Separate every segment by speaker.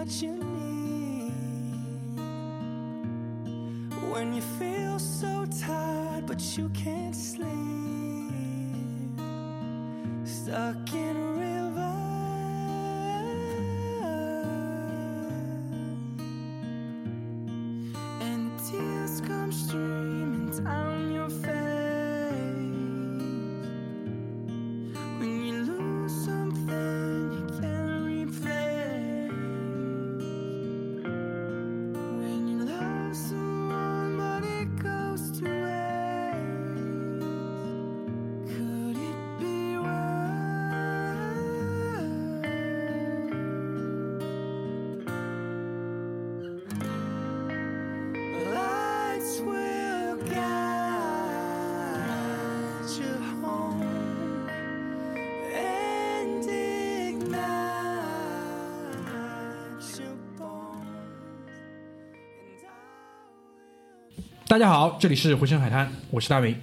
Speaker 1: what you need. When you feel so tired but you can't sleep. Stuck in
Speaker 2: 大家好，这里是回声海滩，我是大明。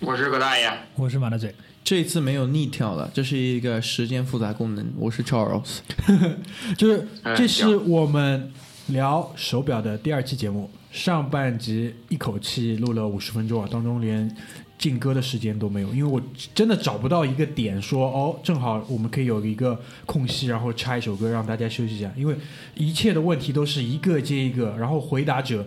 Speaker 3: 我是葛大爷，
Speaker 4: 我是马大嘴，
Speaker 5: 这一次没有逆跳了，这是一个时间复杂功能。我是 Charles，
Speaker 2: 就是
Speaker 3: 哎
Speaker 2: 这是我们聊手表的第二期节目，上半集一口气录了五十分钟啊，当中连进歌的时间都没有，因为我真的找不到一个点说哦，正好我们可以有一个空隙，然后插一首歌让大家休息一下，因为一切的问题都是一个接一个，然后回答者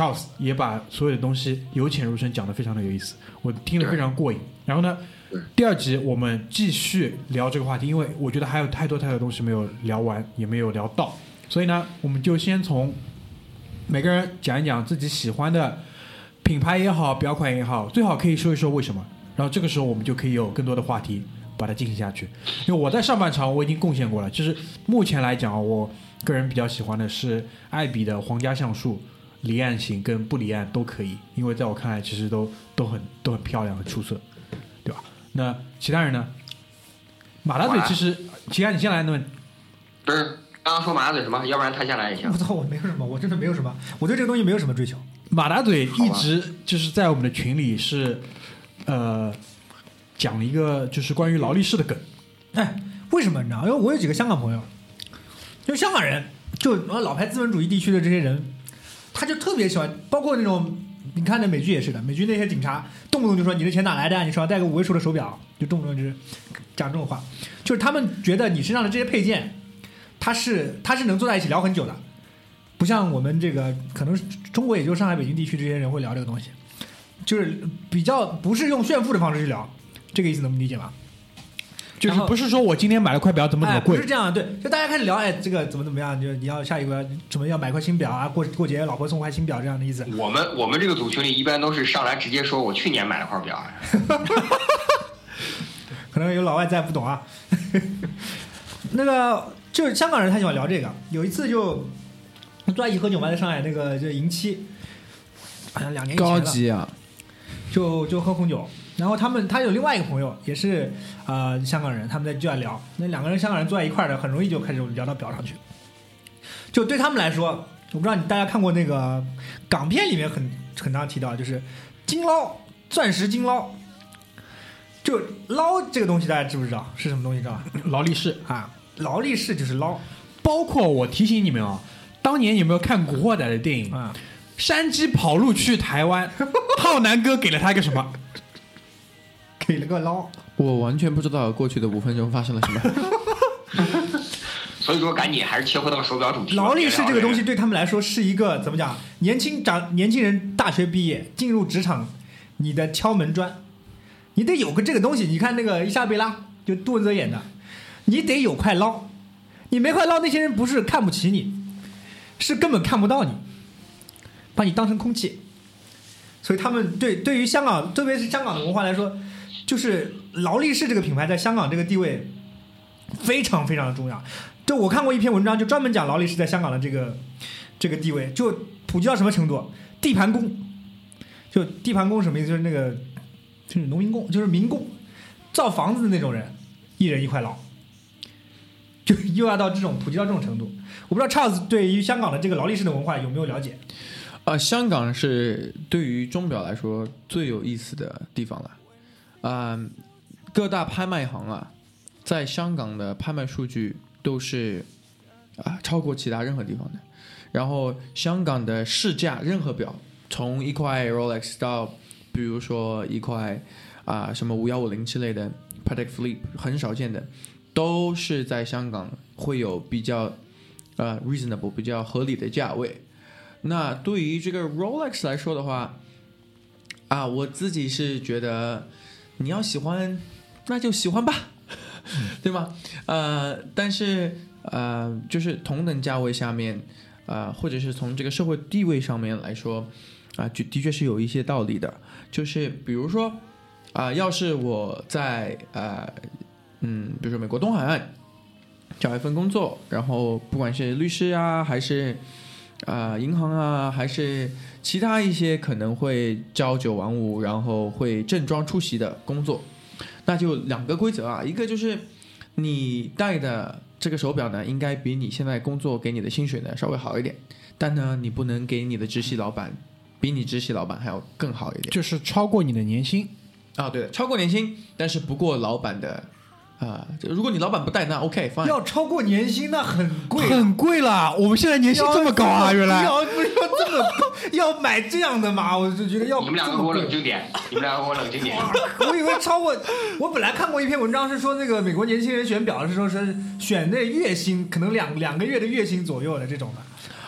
Speaker 2: Charles 也把所有的东西由浅入深讲得非常的有意思，我听得非常过瘾。然后呢，第二集我们继续聊这个话题，因为我觉得还有太多太多东西没有聊完，也没有聊到，所以呢，我们就先从每个人讲一讲自己喜欢的品牌也好，表款也好，最好可以说一说为什么。然后这个时候我们就可以有更多的话题把它进行下去。因为我在上半场我已经贡献过了，就是目前来讲，我个人比较喜欢的是艾比的皇家橡树。离岸型跟不离岸都可以，因为在我看来，其实都都很都很漂亮，很出色，对吧？那其他人呢？马大嘴其实，其他你先来，那么
Speaker 3: 不是刚刚说马大嘴什么？要不然他先来也行
Speaker 4: 我。操，我没有什么，我真的没有什么，我对这个东西没有什么追求。
Speaker 2: 马大嘴一直就是在我们的群里是，呃，讲了一个就是关于劳力士的梗，
Speaker 4: 哎，为什么你知道？因为我有几个香港朋友，就香港人，就呃老牌资本主义地区的这些人，他就特别喜欢，包括那种你看那美剧也是的，美剧那些警察动不动就说你的钱哪来的啊？你手上戴个五位数的手表，就动不动就是讲这种话，就是他们觉得你身上的这些配件，他是他是能坐在一起聊很久的，不像我们这个可能中国也就上海、北京地区这些人会聊这个东西，就是比较不是用炫富的方式去聊，这个意思能理解吗？
Speaker 2: 就是不是说我今天买了块表怎么怎么
Speaker 4: 哎，不是，这样，对，就大家开始聊，哎，这个怎么怎么样，就你要下一个怎么要买块新表啊，过过节老婆送块新表这样的意思。
Speaker 3: 我们我们这个组群里一般都是上来直接说，我去年买了块表，啊
Speaker 4: 可能有老外在不懂啊。那个就是香港人，他喜欢聊这个。有一次就坐在一起喝酒嘛，在上海那个就迎七，好像两年以前了
Speaker 5: 高级啊！
Speaker 4: 就就喝红酒。然后他们他有另外一个朋友也是呃香港人，他们在就在聊，那两个人香港人坐在一块儿的，很容易就开始聊到表上去。就对他们来说，我不知道你大家看过那个港片里面很很常提到，就是金捞钻石金捞，就捞这个东西大家知不知道是什么东西？知道吧？
Speaker 2: 劳力士。
Speaker 4: 啊，劳力士就是捞
Speaker 2: 包括我提醒你们啊，当年有没有看《古惑仔》的电影？
Speaker 4: 啊，
Speaker 2: 山鸡跑路去台湾，浩南哥给了他一个什么？
Speaker 4: 给了个捞。
Speaker 5: 我完全不知道过去的五分钟发生了什么。
Speaker 3: 所以说赶紧还是切回到手表主题。
Speaker 4: 劳力士这个东西对他们来说是一个怎么讲？年轻长年轻人大学毕业进入职场，你的敲门砖，你得有个这个东西。你看那个伊莎贝拉，就杜文泽演的，你得有块捞，你没块捞，那些人不是看不起你，是根本看不到你，把你当成空气。所以他们对对于香港，特别是香港的文化来说，就是劳力士这个品牌在香港这个地位非常非常的重要。就我看过一篇文章，就专门讲劳力士在香港的这个这个地位，就普及到什么程度？地盘工，就地盘工什么意思？就是那个就是农民工，就是民工，造房子的那种人，一人一块劳，就又要到这种普及到这种程度。我不知道 Charles 对于香港的这个劳力士的文化有没有了解？
Speaker 5: 啊，香港是对于钟表来说最有意思的地方了。啊、各大拍卖行啊，在香港的拍卖数据都是啊、超过其他任何地方的。然后香港的市价，任何表，从一块 Rolex 到比如说一块啊、什么五幺五零之类的 Patek Philippe，很少见的，都是在香港会有比较呃 reasonable 比较合理的价位。那对于这个 Rolex 来说的话，啊，我自己是觉得你要喜欢，那就喜欢吧，对吗？呃，但是呃，就是同等价位下面，呃，或者是从这个社会地位上面来说，啊、就的确是有一些道理的。就是比如说，啊、要是我在呃，嗯，比如说美国东海岸找一份工作，然后不管是律师啊，还是啊、银行啊，还是其他一些可能会朝九晚五，然后会正装出席的工作，那就两个规则啊，一个就是你戴的这个手表呢，应该比你现在工作给你的薪水呢稍微好一点，但呢，你不能给你的直系老板比你直系老板还要更好一点
Speaker 2: 就是超过你的年薪，
Speaker 5: 啊。对的，超过年薪，但是不过老板的啊、这如果你老板不带，那 OK fine。
Speaker 4: 要超过年薪那很贵，
Speaker 2: 很贵啦。我们现在年薪这么高啊，原来
Speaker 4: 要不要这么要买这样的吗？我就觉得要
Speaker 3: 你们两个给我冷静点，你们两个给我冷静点。
Speaker 4: 我以为超过，我本来看过一篇文章是说那个美国年轻人选表是说是选那月薪，可能两两个月的月薪左右的这种的，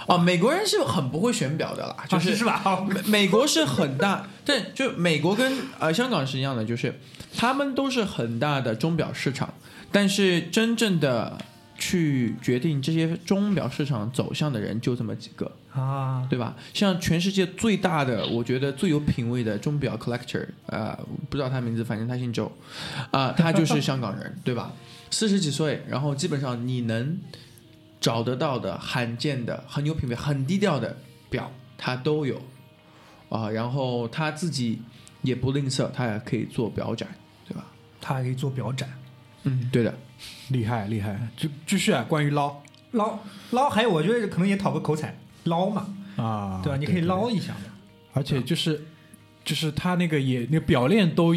Speaker 5: 哦，美国人是很不会选表的啦，就
Speaker 4: 啊是是吧？
Speaker 5: 美国是很大，但就美国跟呃香港是一样的，就是他们都是很大的钟表市场，但是真正的去决定这些钟表市场走向的人就这么几个，
Speaker 4: 啊，
Speaker 5: 对吧？像全世界最大的，我觉得最有品位的钟表 collector，呃，不知道他名字，反正他姓周，啊、他就是香港人，对吧？四十几岁，然后基本上你能找得到的罕见的、很有品位、很低调的表，他都有啊、然后他自己也不吝啬，他也可以做表展，对吧？
Speaker 4: 他还可以做表展。
Speaker 5: 嗯，对的。
Speaker 2: 厉害厉害。就继续啊，关于捞
Speaker 4: 捞捞，还有我觉得可能也讨个口彩，捞嘛，
Speaker 2: 啊，
Speaker 4: 对吧？你可以捞一下嘛。
Speaker 2: 而且就是就是他那个也那个表链都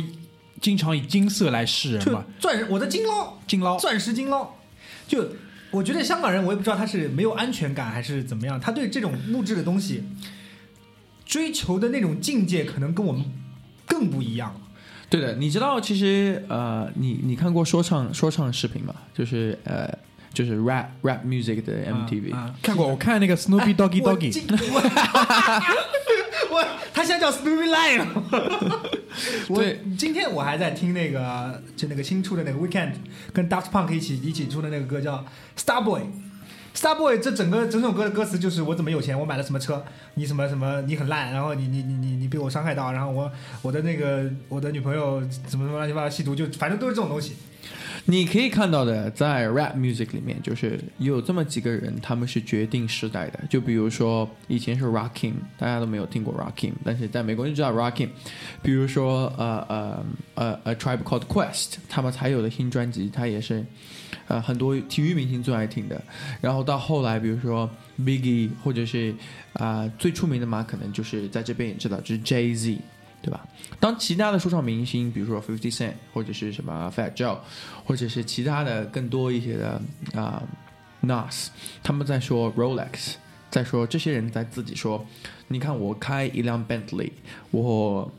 Speaker 2: 经常以金色来示人
Speaker 4: 就
Speaker 2: 嘛，
Speaker 4: 钻石，我的金捞，
Speaker 2: 金捞
Speaker 4: 钻石金捞，就我觉得香港人，我也不知道他是没有安全感还是怎么样，他对这种物质的东西追求的那种境界，可能跟我们更不一样。
Speaker 5: 对的，你知道其实呃，你你看过说唱说唱视频吗？就是呃，就是 rap rap music 的 MTV。
Speaker 4: 啊啊
Speaker 2: 看过，我看那个 Snoopy Doggy Doggy，
Speaker 4: 今他现在叫 Lion 了。我今天我还在听那个就那个新出的那个 Weekend 跟 Daft Punk 一起一起出的那个歌叫 Starboy。Starboy 这整个整首歌的歌词就是我怎么有钱，我买了什么车，你什么什么你很烂，然后你你你你你被我伤害到，然后我我的那个我的女朋友怎么怎么乱七八糟吸毒，就反正都是这种东西。
Speaker 5: 你可以看到的，在 rap music 里面，就是有这么几个人，他们是决定时代的。就比如说以前是 Rakim，大家都没有听过 Rakim，但是在美国就知道 Rakim。比如说呃呃呃呃 Tribe Called Quest，他们才有的新专辑，它也是呃很多体育明星最爱听的。然后到后来，比如说 Biggie，或者是啊、最出名的嘛，可能就是在这边也知道，就是 Jay Z。对吧？当其他的说唱明星，比如说 Fifty Cent 或者是什么 Fat Joe，或者是其他的更多一些的啊、Nas，他们在说 Rolex，在说这些人在自己说，你看我开一辆 Bentley，我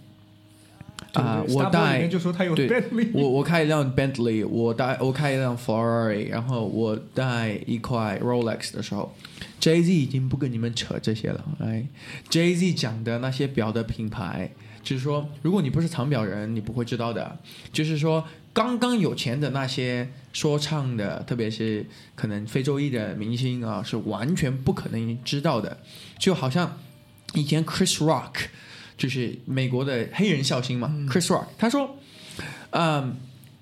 Speaker 5: 啊、我带
Speaker 4: 就说他有
Speaker 5: 对
Speaker 4: Bentley，
Speaker 5: 我我开一辆 Bentley，我带我开一辆 Ferrari，然后我带一块 Rolex 的时候，Jay Z 已经不跟你们扯这些了。哎，Jay Z 讲的那些表的品牌，就是说，如果你不是藏表人，你不会知道的。就是说，刚刚有钱的那些说唱的，特别是可能非洲裔的明星啊，是完全不可能知道的。就好像以前 Chris Rock，就是美国的黑人笑星嘛、c h r i s Rock，他说。嗯，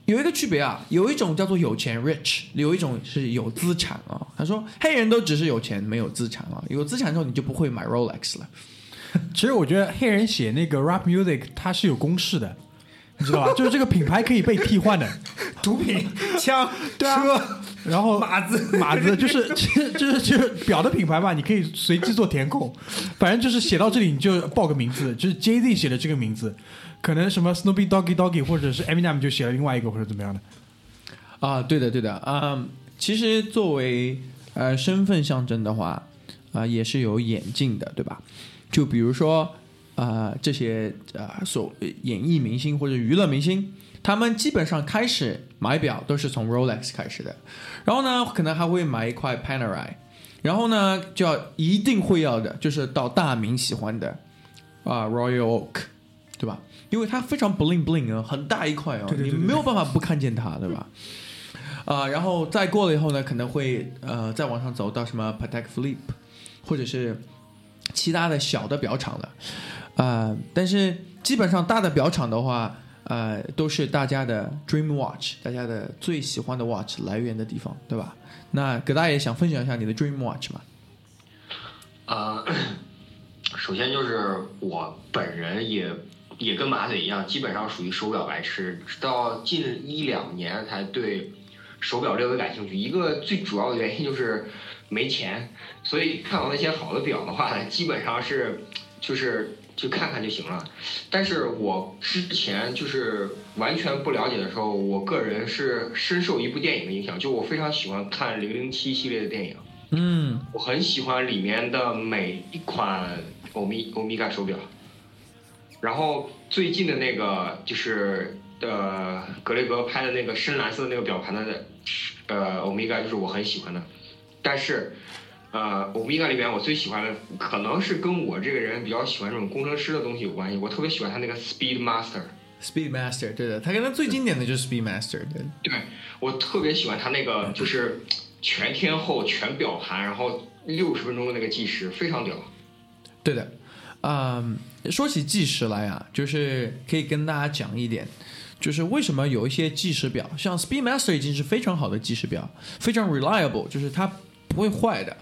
Speaker 5: 有一个区别啊，有一种叫做有钱 rich，有一种是有资产啊。他说黑人都只是有钱没有资产啊，有资产之后你就不会买 Rolex 了。
Speaker 2: 其实我觉得黑人写那个 rap music 它是有公式的，你知道吧？就是这个品牌可以被替换的。
Speaker 4: 毒品、枪、
Speaker 2: 对啊
Speaker 4: 车、
Speaker 2: 然后
Speaker 4: 马子，
Speaker 2: 马子就是就是就是就是表的品牌嘛，你可以随机做填空，反正就是写到这里你就报个名字，就是 Jay Z 写的这个名字，可能什么 Snoopy Doggy Doggy 或者是 Eminem 就写了另外一个或者怎么样的。
Speaker 5: 啊，对的，对的，嗯、其实作为呃身份象征的话，啊、也是有演进的，对吧？就比如说啊、这些啊、所演艺明星或者娱乐明星，他们基本上开始买表都是从 Rolex 开始的，然后呢，可能还会买一块 Panerai，然后呢，就要一定会要的就是到大明喜欢的啊、Royal Oak，对吧？因为它非常 bling bling 啊，很大一块哦，
Speaker 4: 对对对对
Speaker 5: 你没有办法不看见它，对吧？啊、然后再过了以后呢，可能会呃再往上走到什么 Patek Philippe，或者是其他的小的表厂了，啊，但是基本上大的表厂的话，呃，都是大家的 Dream Watch，大家的最喜欢的 Watch 来源的地方，对吧？那葛大爷想分享一下你的 Dream Watch 吗？
Speaker 3: 呃，首先就是我本人也也跟马嘴一样，基本上属于手表白痴，直到近一两年才对手表略微感兴趣。一个最主要的原因就是没钱，所以看到那些好的表的话，基本上是就是就看看就行了。但是我之前就是完全不了解的时候，我个人是深受一部电影的影响，就我非常喜欢看零零七系列的电影。
Speaker 5: 嗯
Speaker 3: 我很喜欢里面的每一款欧米欧米伽手表，然后最近的那个就是呃格雷格拍的那个深蓝色的那个表盘的呃欧米伽就是我很喜欢的，但是呃欧米伽里边我最喜欢的可能是跟我这个人比较喜欢这种工程师的东西有关系，我特别喜欢他那个 Speed Master。
Speaker 5: ，Speedmaster，对的，他跟他最经典的就是 Speedmaster，对。
Speaker 3: 对我特别喜欢他那个就是全天候全表盘，然后六十分钟的那个计时，非常屌。
Speaker 5: 对的，嗯，说起计时来啊，就是可以跟大家讲一点，就是为什么有一些计时表，像 Speedmaster 已经是非常好的计时表，非常 reliable，就是它不会坏的，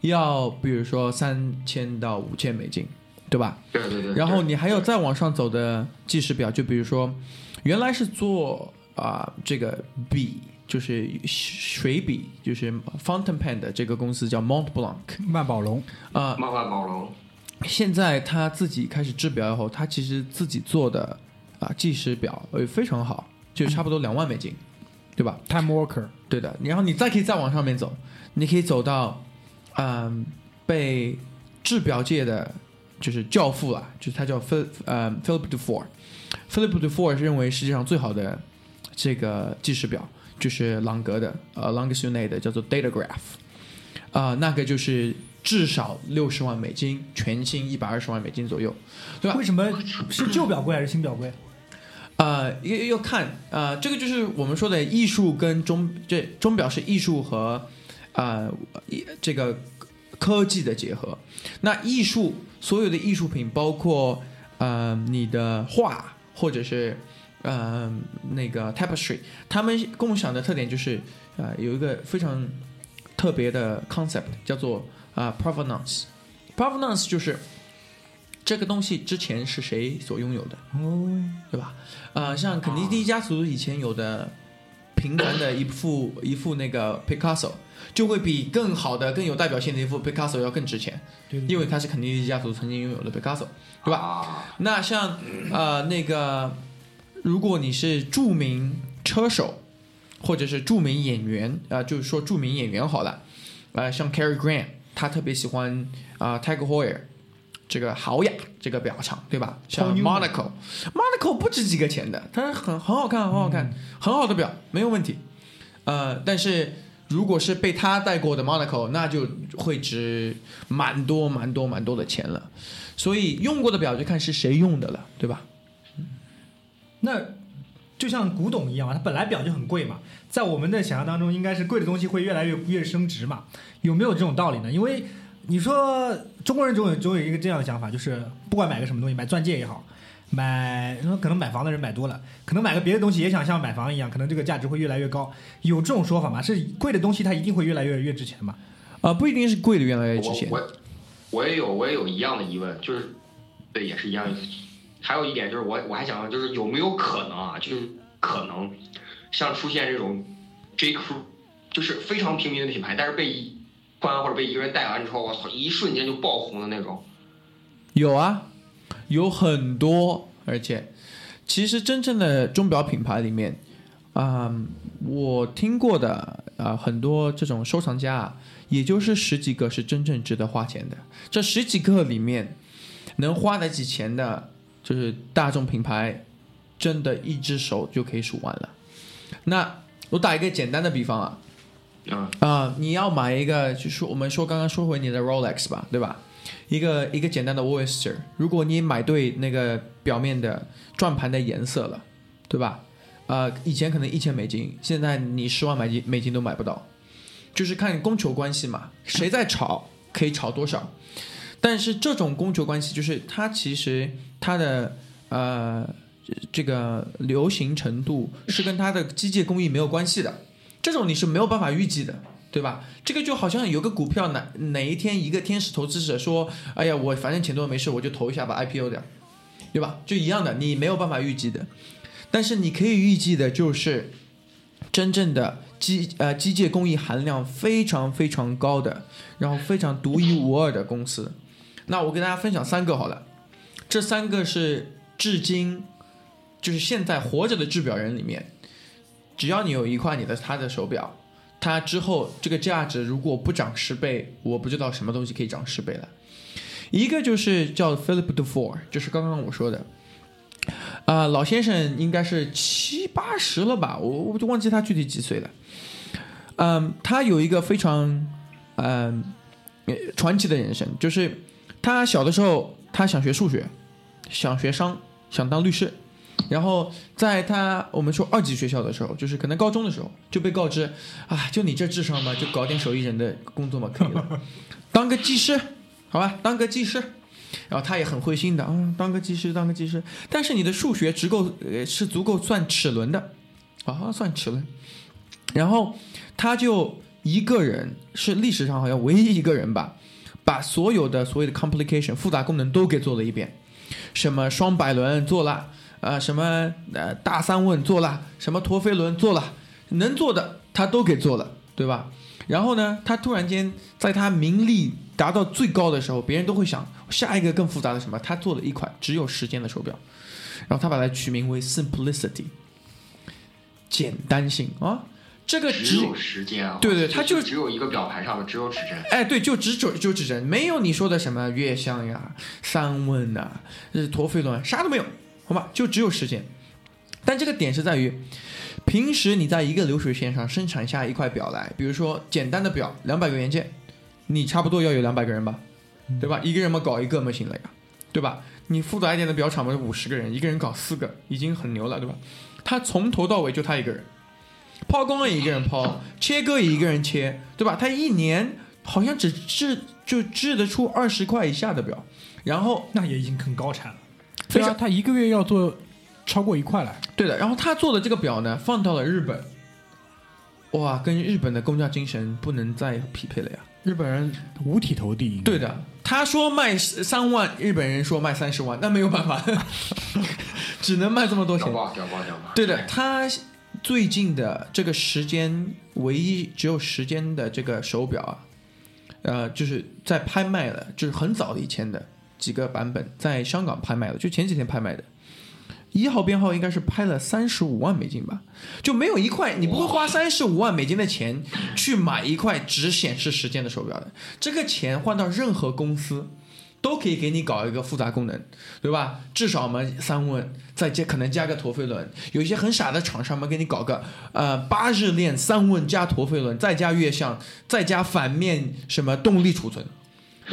Speaker 5: 要比如说三千到五千美金，对吧？
Speaker 3: 对对对。
Speaker 5: 然后你还有再往上走的计时表，就比如说，原来是做啊、这个笔，就是水笔，就是 fountain pen 的这个公司叫 Mont Blanc
Speaker 2: 万宝龙，
Speaker 5: 啊、
Speaker 3: 漫画宝龙，
Speaker 5: 现在他自己开始制表以后，他其实自己做的啊计时表呃非常好，就差不多两万美金，对吧
Speaker 2: ？Time worker，
Speaker 5: 对的，然后你再可以再往上面走，你可以走到，嗯，被制表界的就是教父了，就是他叫 Phil 呃 Philip Dufour，Philip Dufour 是认为世界上最好的这个计时表就是朗格的呃 Longest Unit 的叫做 Datagraph，啊、那个就是至少六十万美金，全新一百二十万美金左右，对吧？
Speaker 4: 为什么是旧表贵还是新表贵？
Speaker 5: 呃，要要看，呃，这个就是我们说的艺术跟钟，这钟表是艺术和呃一这个科技的结合。那艺术所有的艺术品，包括呃你的画或者是呃那个 tapestry，他们共享的特点就是呃有一个非常特别的 concept 叫做啊、provenance。provenance 就是这个东西之前是谁所拥有的。
Speaker 4: 哦，
Speaker 5: 对吧？呃，像肯尼迪家族以前有的平凡的一幅一幅那个 Picasso，就会比更好的、更有代表性的一幅 Picasso 要更值钱，
Speaker 4: 对
Speaker 5: 因为它是肯尼迪家族曾经拥有的 Picasso，对吧？
Speaker 3: 啊，
Speaker 5: 那像呃那个，如果你是著名车手，或者是著名演员啊、呃就是说著名演员好了，呃，像 Cary Grant，他特别喜欢啊、Tiger Heuer 这个豪雅这个表厂，对吧？像 Monaco，Monaco 不值几个钱的，它很很好看，很好看，很好的表，没有问题。呃，但是如果是被他戴过的 Monaco，那就会值蛮多蛮多蛮多的钱了。所以用过的表就看是谁用的了，对吧？
Speaker 4: 那就像古董一样嘛，它本来表就很贵嘛，在我们的想象当中，应该是贵的东西会越来越越升值嘛，有没有这种道理呢？因为你说中国人总有总有一个这样的想法，就是不管买个什么东西，买钻戒也好，买可能买房的人买多了，可能买个别的东西也想像买房一样，可能这个价值会越来越高，有这种说法吗？是贵的东西它一定会越来越越值钱吗？
Speaker 5: 啊、不一定是贵的越来越值钱。
Speaker 3: 我我我也有我也有一样的疑问，就是对，也是一样，还有一点就是我我还想就是有没有可能啊，就是可能像出现这种 J Crew，就是非常平民的品牌，但是被一换或者被一个人带完之后，我操，一瞬间就爆红的那种。
Speaker 5: 有啊，有很多，而且其实真正的钟表品牌里面，啊、我听过的啊、很多这种收藏家啊，也就是十几个是真正值得花钱的。这十几个里面，能花得起钱的，就是大众品牌，真的一只手就可以数完了。那我打一个简单的比方啊，
Speaker 3: 嗯
Speaker 5: 啊、你要买一个，就是我们说刚刚说回你的 Rolex 吧，对吧？一个一个简单的 Oyster，如果你买对那个表面的转盘的颜色了，对吧？呃，以前可能一千美金，现在你十万美金美金都买不到，就是看供求关系嘛，谁在炒可以炒多少。但是这种供求关系，就是它其实它的呃这个流行程度是跟它的机械工艺没有关系的，这种你是没有办法预计的。对吧？这个就好像有个股票哪哪一天一个天使投资者说：“哎呀，我反正钱多没事，我就投一下把 IPO 掉，对吧？”就一样的，你没有办法预计的。但是你可以预计的就是真正的机呃机械工艺含量非常非常高的，然后非常独一无二的公司。那我给大家分享三个好了，这三个是至今就是现在活着的制表人里面，只要你有一块你的他的手表。它之后这个价值如果不涨十倍，我不知道什么东西可以涨十倍了。一个就是叫 Philip Dufour，就是刚刚我说的，啊、老先生应该是七八十了吧，我我就忘记他具体几岁了。嗯，他有一个非常嗯传奇的人生，就是他小的时候他想学数学，想学商，想当律师。然后在他我们说二级学校的时候，就是可能高中的时候就被告知，啊，就你这智商嘛，就搞点手艺人的工作嘛，可以了，当个技师，好吧，当个技师。然后他也很灰心的，嗯，当个技师，当个技师。但是你的数学足够，呃，是足够算齿轮的，啊，算齿轮。然后他就一个人，是历史上好像唯一一个人吧，把所有的所有的 complication 复杂功能都给做了一遍，什么双摆轮做了。啊、什么呃大三问做了，什么陀飞轮做了，能做的他都给做了，对吧？然后呢，他突然间在他名利达到最高的时候，别人都会想下一个更复杂的什么？他做了一款只有时间的手表，然后他把它取名为 Simplicity，简单性啊，这个
Speaker 3: 只有时间啊，
Speaker 5: 对对它就
Speaker 3: 只有一个表盘上的只有指针。
Speaker 5: 哎，对，就只准就指针，没有你说的什么月相呀、三问呐、呃陀飞轮，啥都没有，好吧？就只有时间。但这个点是在于，平时你在一个流水线上生产下一块表来，比如说简单的表，两百个元件，你差不多要有两百个人吧，对吧？一个人嘛搞一个嘛行了呀，对吧？你复杂一点的表厂嘛，五十个人，一个人搞四个，已经很牛了，对吧？他从头到尾就他一个人，抛光也一个人抛，切割也一个人切，对吧？他一年好像只制就制得出二十块以下的表，然后
Speaker 4: 那也已经很高产了。
Speaker 2: 对啊，他一个月要做超过一块来，
Speaker 5: 对的，然后他做的这个表呢，放到了日本，哇，跟日本的工匠精神不能再匹配了呀。
Speaker 2: 日本人五体投地。
Speaker 5: 对的，他说卖三万，日本人说卖三十万，那没有办法，只能卖这么多钱。对的，他最近的这个时间，唯一只有时间的这个手表啊，呃，就是在拍卖了，就是很早以前的几个版本，在香港拍卖了，就前几天拍卖的。一号编号应该是拍了三十五万美金吧，就没有一块，你不会花三十五万美金的钱去买一块只显示时间的手表的。这个钱换到任何公司，都可以给你搞一个复杂功能，对吧？至少嘛三问，再加可能加个陀飞轮，有一些很傻的厂商嘛，给你搞个呃八日链三问加陀飞轮，再加月相，再加反面什么动力储存，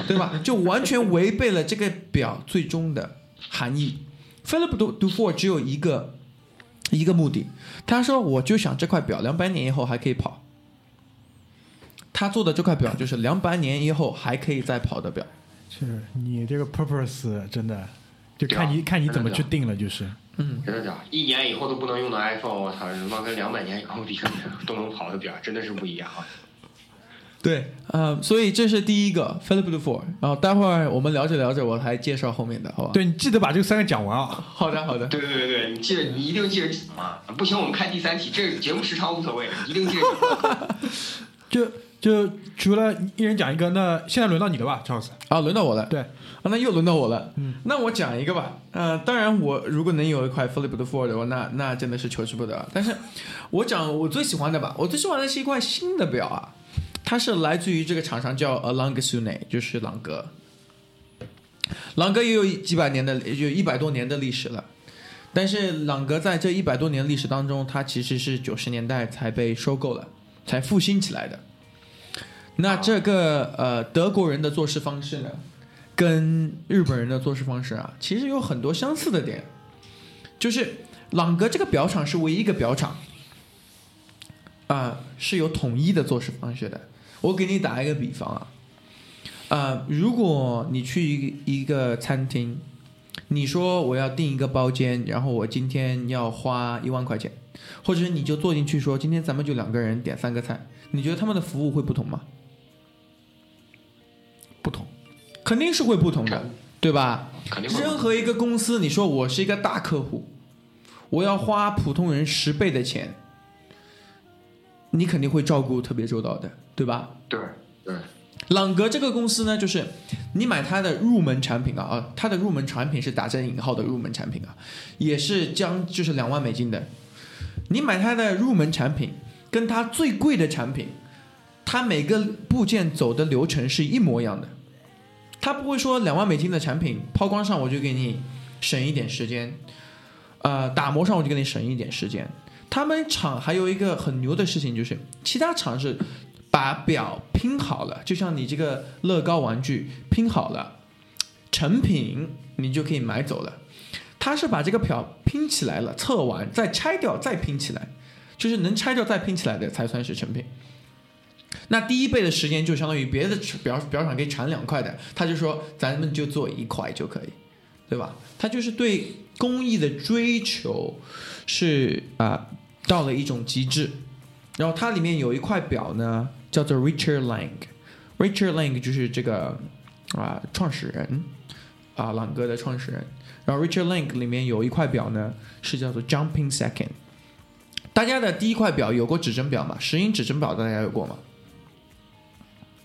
Speaker 5: 对吧？就完全违背了这个表最终的含义。Philip Du Dufour 只有一个一个目的，他说我就想这块表两百年以后还可以跑。他做的这块表就是两百年以后还可以再跑的表。
Speaker 2: 是你这个 purpose 真的，就看你看你怎么去定了，就是。
Speaker 5: 嗯，
Speaker 3: 真的假！一年以后都不能用的 iPhone，我操，他妈跟两百年以后都能跑的表，真的是不一样啊！
Speaker 5: 对，呃，所以这是第一个 Philip Dufour，然后待会儿我们聊着聊着，我还介绍后面的，好吧？
Speaker 2: 对你记得把这三个讲完啊。
Speaker 5: 好的，好的。
Speaker 3: 对对对对，你记得，你一定记得讲啊！不行，我们看第三题，这节目时长无所谓，一定记着讲。
Speaker 2: 就就除了一人讲一个，那现在轮到你了吧，张老师？
Speaker 5: 啊，轮到我了。
Speaker 2: 对，
Speaker 5: 啊，那又轮到我了。嗯，那我讲一个吧。呃，当然，我如果能有一块 Philip de Ford 的话，那那真的是求之不得。但是，我讲我最喜欢的吧。我最喜欢的是一块新的表啊，它是来自于这个厂商叫 a l a n g s u n e 就是朗格。朗格也有几百年的，有一百多年的历史了。但是，朗格在这一百多年历史当中，它其实是九十年代才被收购了，才复兴起来的。那这个呃德国人的做事方式呢，跟日本人的做事方式啊，其实有很多相似的点。就是朗格这个表厂是唯一一个表厂，啊、是有统一的做事方式的。我给你打一个比方啊，啊、如果你去一个一个餐厅，你说我要订一个包间，然后我今天要花一万块钱，或者是你就坐进去说今天咱们就两个人点三个菜，你觉得他们的服务会不同吗？
Speaker 2: 不同。
Speaker 5: 肯定是会不同的，对吧？
Speaker 3: 肯定
Speaker 5: 任何一个公司，你说我是一个大客户，我要花普通人十倍的钱，你肯定会照顾特别周到的，对吧？
Speaker 3: 对对，
Speaker 5: 朗格这个公司呢，就是你买它的入门产品啊，啊，它的入门产品是打着引号的入门产品啊，也是将就是两万美金的。你买它的入门产品，跟它最贵的产品，它每个部件走的流程是一模一样的。它不会说两万美金的产品抛光上我就给你省一点时间，呃，打磨上我就给你省一点时间。他们厂还有一个很牛的事情，就是其他厂是把表拼好了，就像你这个乐高玩具拼好了，成品你就可以买走了。他是把这个表拼起来了，测完再拆掉再拼起来，就是能拆掉再拼起来的才算是成品。那第一倍的时间就相当于别的表表厂可以产两块的，他就说咱们就做一块就可以，对吧？他就是对工艺的追求是啊、到了一种极致。然后它里面有一块表呢，叫做 Richard Lang，Richard Lang 就是这个啊、创始人啊朗格的创始人。然后 Richard Lang 里面有一块表呢是叫做 Jumping Second。大家的第一块表有过指针表吗？石英指针表大家有过吗？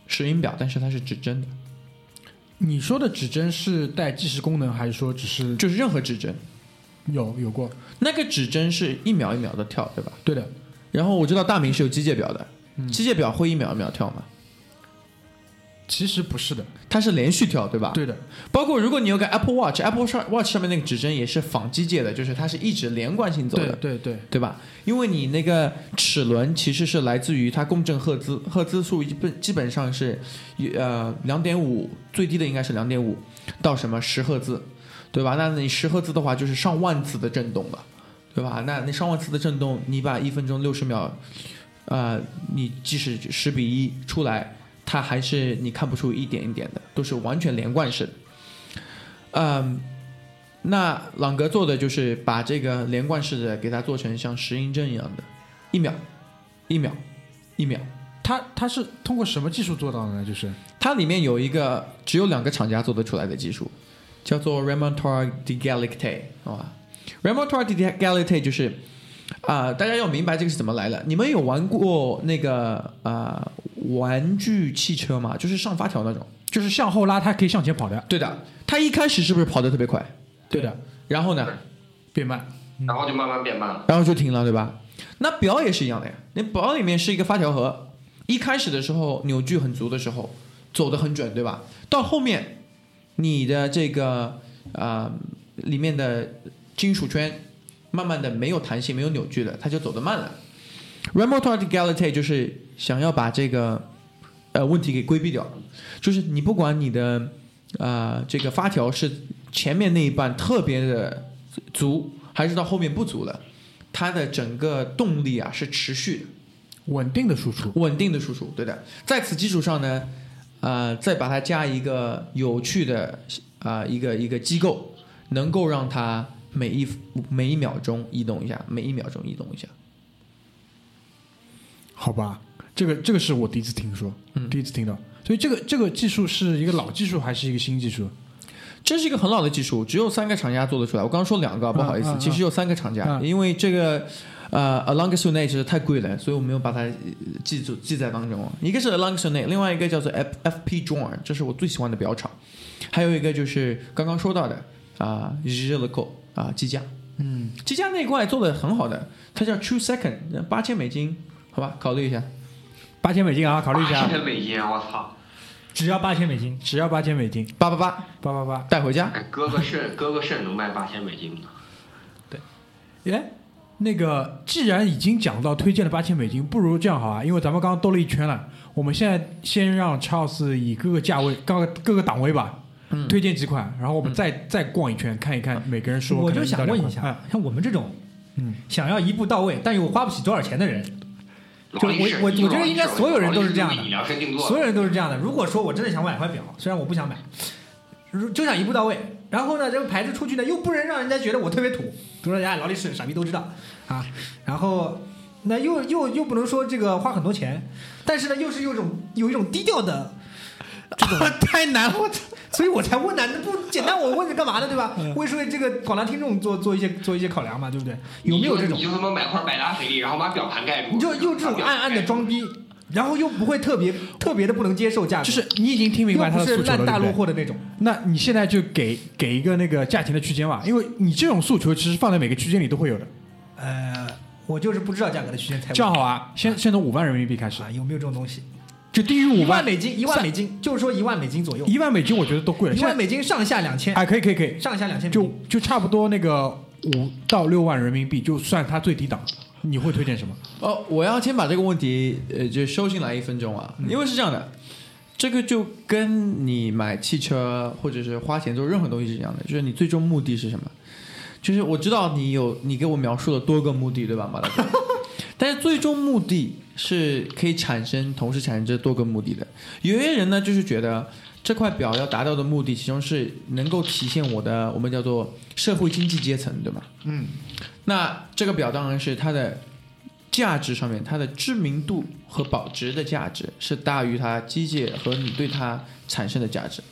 Speaker 5: 石英表，但是它是指针的，
Speaker 2: 你说的指针是带计时功能，还是说只是
Speaker 5: 就是任何指针，
Speaker 2: 有有过？
Speaker 5: 那个指针是一秒一秒的跳，对吧？
Speaker 2: 对的，
Speaker 5: 然后我知道大明是有机械表的，机械表会一秒一秒跳吗？
Speaker 2: 其实不是的，
Speaker 5: 它是连续跳，对吧？。
Speaker 2: 对的，
Speaker 5: 包括如果你有个 Apple Watch，Apple Watch 上面那个指针也是仿机械的，就是它是一直连贯性走
Speaker 2: 对
Speaker 5: 的，
Speaker 2: 对对，
Speaker 5: 对吧？因为你那个齿轮其实是来自于它共振赫兹，赫兹数基本基本上是呃两点五，最低的应该是两点五到什么十赫兹，对吧？那你十赫兹的话就是上万次的震动了，对吧？那那上万次的震动，你把一分钟六十秒，呃，你即使十比一出来，它还是你看不出一点一点的，都是完全连贯式的。嗯，那朗格做的就是把这个连贯式的给它做成像石英针一样的，一秒，一秒，一秒。
Speaker 2: 它它是通过什么技术做到的呢？就是
Speaker 5: 它里面有一个只有两个厂家做得出来的技术，叫做 Remontoir de Galacte，好吧？Remontoir de Galacte 就是啊、大家要明白这个是怎么来的。你们有玩过那个啊、玩具汽车吗？就是上发条那种。
Speaker 2: 就是向后拉，它可以向前跑的。
Speaker 5: 对的，它一开始是不是跑得特别快？
Speaker 2: 对的，
Speaker 5: 然后呢，
Speaker 2: 变慢。
Speaker 3: 然后就慢慢变慢了。
Speaker 5: 然后就停了，对吧？那表也是一样的呀，那表里面是一个发条盒，一开始的时候扭矩很足的时候，走得很准，对吧？到后面，你的这个啊、里面的金属圈慢慢的没有弹性、没有扭矩了，它就走得慢了。Remote Egality 就是想要把这个呃问题给规避掉，就是你不管你的啊、这个发条是前面那一半特别的足，还是到后面不足了，它的整个动力啊是持续的。
Speaker 2: 稳定的输出，
Speaker 5: 稳定的输出，对的。在此基础上呢，呃，再把它加一个有趣的啊、一个一个机构，能够让它每一每一秒钟移动一下，每一秒钟移动一下。
Speaker 2: 好吧？这个这个是我第一次听说，
Speaker 5: 嗯
Speaker 2: 第一次听到。所以这个这个技术是一个老技术还是一个新技术？
Speaker 5: 这是一个很老的技术，只有三个厂家做得出来。我刚刚说两个，不好意思，其实有三个厂家，
Speaker 2: 嗯
Speaker 5: 因为这个呃 Alongasone 实在太贵了，所以我没有把它呃记住记在当中。一个是 Alongasone，另外一个叫做 F FP Joint，这是我最喜欢的表厂，还有一个就是刚刚说到的啊 r e l i c o 啊机架，
Speaker 2: 嗯，
Speaker 5: 机架那一块做的很好的，它叫 True Second，八千美金，好吧，考虑一下。
Speaker 2: 八千美金啊，考虑一下
Speaker 3: 八，千美金，我操！
Speaker 4: 只要八千美金，
Speaker 2: 只要八千美金，
Speaker 5: 八八八
Speaker 2: 八八八。
Speaker 5: 带回家，
Speaker 3: 哎，割个肾，割个肾能卖八千美金吗？
Speaker 2: 对，耶，那个既然已经讲到推荐了八千美金，不如这样好啊，因为咱们刚刚兜了一圈了，我们现在先让 Charles 以各个价位、各个各个档位吧，
Speaker 5: 嗯
Speaker 2: 推荐几款，然后我们再、再逛一圈，看一看每个人说。
Speaker 4: 我就想问一下，像我们这种
Speaker 2: 嗯，
Speaker 4: 想要一步到位，但又花不起多少钱的人，就我我我觉得应该所有人都是这样的。所有人都是这样的。如果说我真的想买块表，虽然我不想买，如就想一步到位，然后呢，这个牌子出去呢，又不能让人家觉得我特别土，比如说哎，劳力士傻逼都知道啊，然后那又又又不能说这个花很多钱，但是呢，又是有一种有一种低调的这种
Speaker 2: 太难了，我操！
Speaker 4: 所以我才问呢，那不简单，我问这干嘛呢，对吧？为是为这个广大听众做做一些做一些考量嘛，对不对？有没有这种
Speaker 3: 你？就他妈买块百达翡丽，然后把表盘盖住，
Speaker 4: 你就用这种暗暗的装逼，然后又不会特别特别的不能接受价格，
Speaker 2: 就是你已经听明白他
Speaker 4: 是
Speaker 2: 诉求了，
Speaker 4: 烂大陆货的那种。
Speaker 2: 那你现在就给给一个那个价钱的区间吧，因为你这种诉求其实放在每个区间里都会有的。
Speaker 4: 呃，我就是不知道价格的区间
Speaker 2: 这样好啊，先先从五万人民币开始
Speaker 4: 啊，，有没有这种东西？
Speaker 2: 就低于五万
Speaker 4: 万美金，一万美金，就是说一万美金左右，
Speaker 2: 一万美金，我觉得都贵了。
Speaker 4: 一万美金上下两千，
Speaker 2: 哎，可以可以可以，
Speaker 4: 上下两千
Speaker 2: 就。就差不多那个五到六万人民币，就算它最低档，你会推荐什么？
Speaker 5: 哦，我要先把这个问题呃就收进来一分钟啊，因为是这样的，这个就跟你买汽车或者是花钱做任何东西是一样的，就是你最终目的是什么？就是我知道你有你给我描述了多个目的，对吧，马大哥？但是最终目的是可以产生同时产生这多个目的的。有些人呢，就是觉得这块表要达到的目的，其中是能够体现我的我们叫做社会经济阶层，对吧？
Speaker 4: 嗯，
Speaker 5: 那这个表当然是它的价值上面，它的知名度和保值的价值是大于它机械和你对它产生的价值。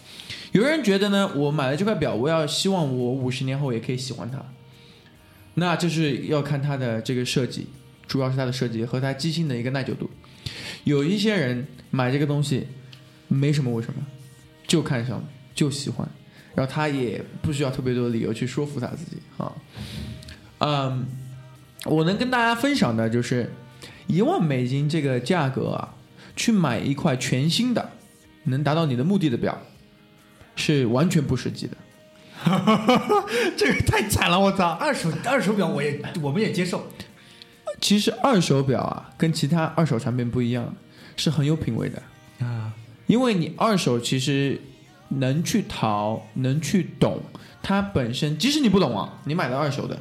Speaker 5: 有人觉得呢，我买了这块表，我要希望我五十年后也可以喜欢它，那就是要看它的这个设计，主要是它的设计和它机芯的一个耐久度。有一些人买这个东西没什么为什么，就看上就喜欢，然后他也不需要特别多的理由去说服他自己啊。嗯，我能跟大家分享的就是一万美金这个价格啊，去买一块全新的能达到你的目的的表，是完全不实际的。
Speaker 2: 这个太惨了，我操！
Speaker 4: 二手二手表我也我们也接受，
Speaker 5: 其实二手表啊，跟其他二手产品不一样，是很有品位的。
Speaker 2: 啊，
Speaker 5: 因为你二手其实能去淘，能去懂，它本身即使你不懂啊，你买的二手的，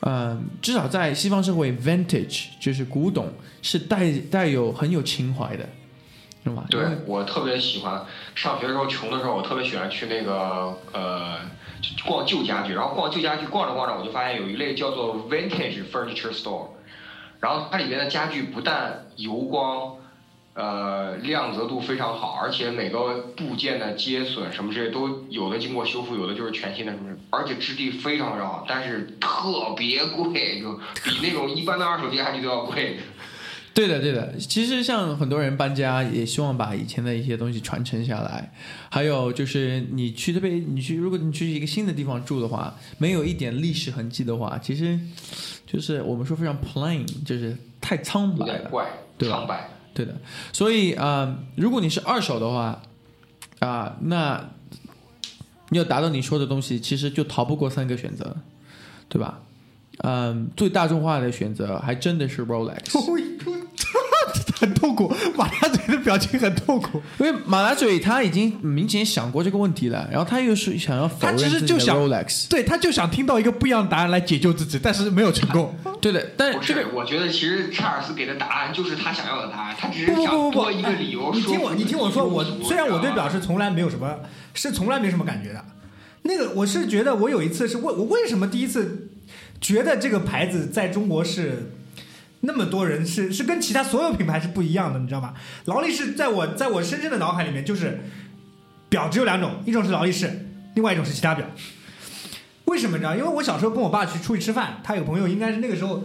Speaker 5: 嗯、至少在西方社会，vintage 就是古董，是带带有很有情怀的，是吧？
Speaker 3: 对我特别喜欢，上学的时候穷的时候，我特别喜欢去那个呃逛旧家具，然后逛旧家具逛着逛着，我就发现有一类叫做 vintage furniture store，然后它里面的家具不但油光。呃，亮泽度非常好，而且每个部件的接损什么这些都有的经过修复，有的就是全新的什么，而且质地非常非常好，但是特别贵，就比那种一般的二手家具都要贵。
Speaker 5: 对的，对的。其实像很多人搬家，也希望把以前的一些东西传承下来。还有就是你去特别，你去如果你去一个新的地方住的话，没有一点历史痕迹的话，其实就是我们说非常 plain，就是太苍白了。
Speaker 3: 怪，
Speaker 5: 对吧
Speaker 3: 苍白。
Speaker 5: 对的，所以啊、呃如果你是二手的话，啊、那你要达到你说的东西，其实就逃不过三个选择，对吧？嗯，最大众化的选择还真的是 Rolex，
Speaker 2: 很痛苦，马大嘴的表情很痛苦。
Speaker 5: 因为马大嘴他已经明显想过这个问题了，然后他又是想要否
Speaker 2: 他其
Speaker 5: 认
Speaker 2: 就想对，他就想听到一个不一样的答案来解救自己，但是没有成功。
Speaker 5: 对的，但是这个，
Speaker 3: 我觉得其实查尔斯给的答案就是他想要的答案，他只是
Speaker 4: 不不
Speaker 3: 想
Speaker 4: 不不不，
Speaker 3: 多一个理由
Speaker 4: 你听我，你听我说，我虽然我对表
Speaker 3: 你知道吗
Speaker 4: 是从来没有什么，是从来没什么感觉的。那个我是觉得我有一次是为我为什么第一次觉得这个牌子在中国是那么多人是是跟其他所有品牌是不一样的，你知道吗？劳力士在我在我深深的脑海里面就是表只有两种，一种是劳力士，另外一种是其他表。为什么呢？因为我小时候跟我爸去出去吃饭，他有朋友应该是那个时候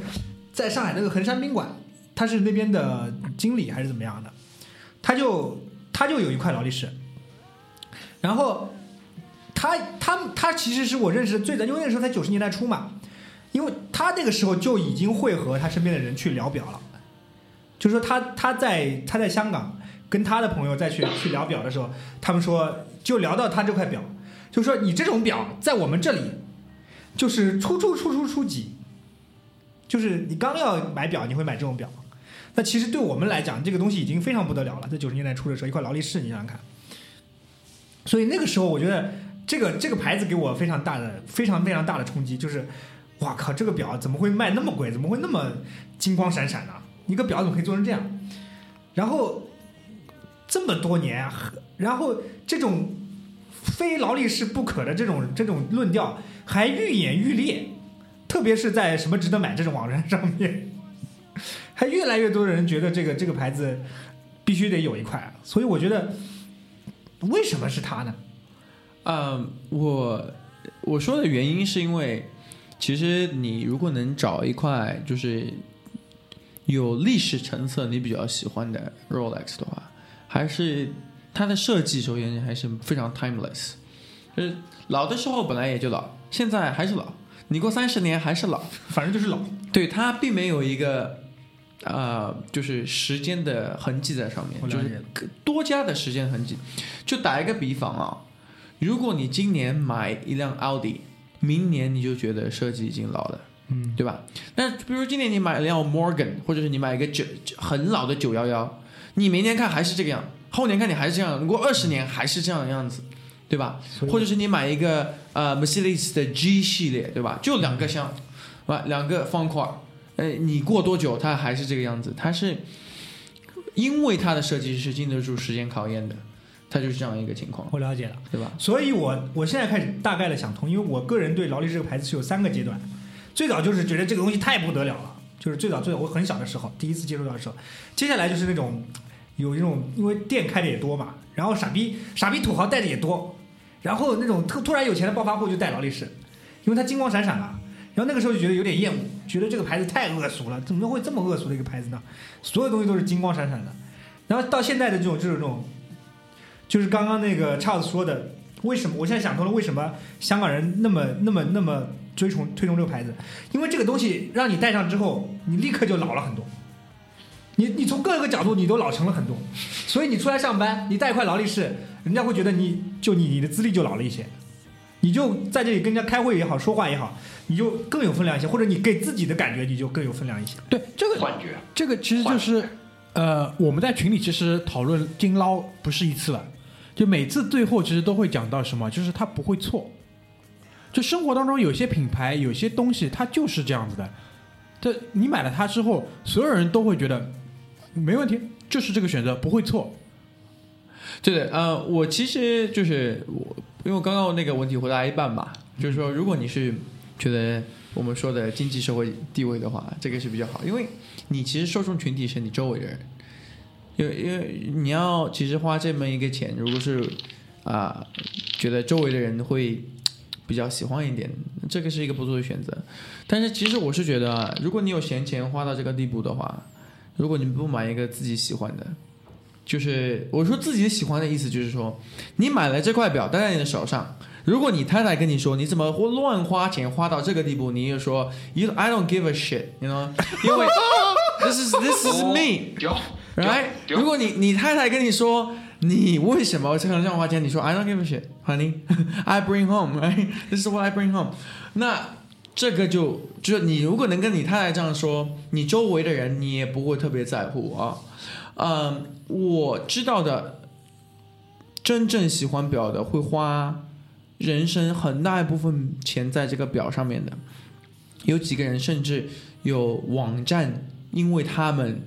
Speaker 4: 在上海那个衡山宾馆，他是那边的经理还是怎么样的，他就他就有一块劳力士，然后他他他其实是我认识的最早，因为那时候才九十年代初嘛，因为他那个时候就已经会和他身边的人去聊表了，就是说他他在他在香港跟他的朋友再去去聊表的时候，他们说就聊到他这块表，就说你这种表在我们这里就是初初初初初级，就是你刚要买表，你会买这种表。那其实对我们来讲，这个东西已经非常不得了了。在九十年代初的时候，一块劳力士，你想想看。所以那个时候，我觉得这个这个牌子给我非常大的、非常非常大的冲击，就是，哇靠，这个表怎么会卖那么贵？怎么会那么金光闪闪呢？一个表怎么可以做成这样？然后这么多年，然后这种非劳力士不可的这种这种论调还愈演愈烈，特别是在什么值得买这种网站上面，还越来越多的人觉得这个这个牌子必须得有一块，所以我觉得为什么是它呢？
Speaker 5: 嗯，我我说的原因是因为，其实你如果能找一块就是有历史成色你比较喜欢的 Rolex 的话，还是它的设计首先还是非常 timeless，就是老的时候本来也就老，现在还是老，你过三十年还是老，
Speaker 4: 反正就是老，
Speaker 5: 对它并没有一个呃，就是时间的痕迹在上面，就是多加的时间痕迹。就打一个比方啊，如果你今年买一辆奥迪，明年你就觉得设计已经老了，
Speaker 4: 嗯，
Speaker 5: 对吧？那比如今年你买一辆 Morgan，或者是你买一个九很老的九幺幺，你明年看还是这个样，后年看你还是这样，如果二十年还是这样的样子，对吧？或者是你买一个呃 Mercedes 的 G 系列，对吧？就两个箱，吧，两个方块，呃，你过多久它还是这个样子？它是因为它的设计是经得住时间考验的，它就是这样一个情况，
Speaker 4: 我了解了。
Speaker 5: 对吧？
Speaker 4: 所以我我现在开始大概的想通，因为我个人对劳力士这个牌子是有三个阶段，最早就是觉得这个东西太不得了了，就是最早最早我很小的时候第一次接触到的时候，接下来就是那种有一种因为店开的也多嘛，然后傻逼傻逼土豪带的也多，然后那种突突然有钱的暴发户就带劳力士，因为它金光闪闪嘛，然后那个时候就觉得有点厌恶，觉得这个牌子太恶俗了，怎么会这么恶俗的一个牌子呢？所有东西都是金光闪闪的，然后到现在的这种就是这种，就是刚刚那个 Charles 说的，为什么我现在想通了，为什么香港人那么那么那么追崇推崇这个牌子？因为这个东西让你戴上之后，你立刻就老了很多。你你从各个角度你都老成了很多，所以你出来上班，你带一块劳力士，人家会觉得你就你你的资历就老了一些，你就在这里跟人家开会也好，说话也好，你就更有分量一些，或者你给自己的感觉你就更有分量一些。
Speaker 2: 对这个
Speaker 3: 幻觉。
Speaker 2: 这个其实就是，呃，我们在群里其实讨论金捞不是一次了，就每次最后其实都会讲到什么，就是它不会错。就生活当中有些品牌、有些东西，它就是这样子的。这你买了它之后，所有人都会觉得没问题，就是这个选择不会错。
Speaker 5: 对的，呃，我其实就是我，因为刚刚那个问题回答一半吧，就是说，如果你是觉得我们说的经济社会地位的话，这个是比较好，因为你其实受众群体是你周围的人，因为因为你要其实花这么一个钱，如果是啊、觉得周围的人会比较喜欢一点，这个是一个不错的选择。但是其实我是觉得，如果你有闲钱花到这个地步的话，如果你不买一个自己喜欢的，就是我说自己喜欢的意思，就是说你买了这块表戴在你的手上，如果你太太跟你说你怎么会乱花钱花到这个地步，你就说 you I don't give a shit，you know，因为 this is this is me，
Speaker 3: 丢
Speaker 5: right？如果你你太太跟你说你为什么这样这样花钱，你说 I don't give a shit，honey，I bring home，right？This is what I bring home。那这个就就是你如果能跟你太太这样说，你周围的人你也不会特别在乎啊。嗯，我知道的，真正喜欢表的会花人生很大一部分钱在这个表上面的，有几个人甚至有网站，因为他们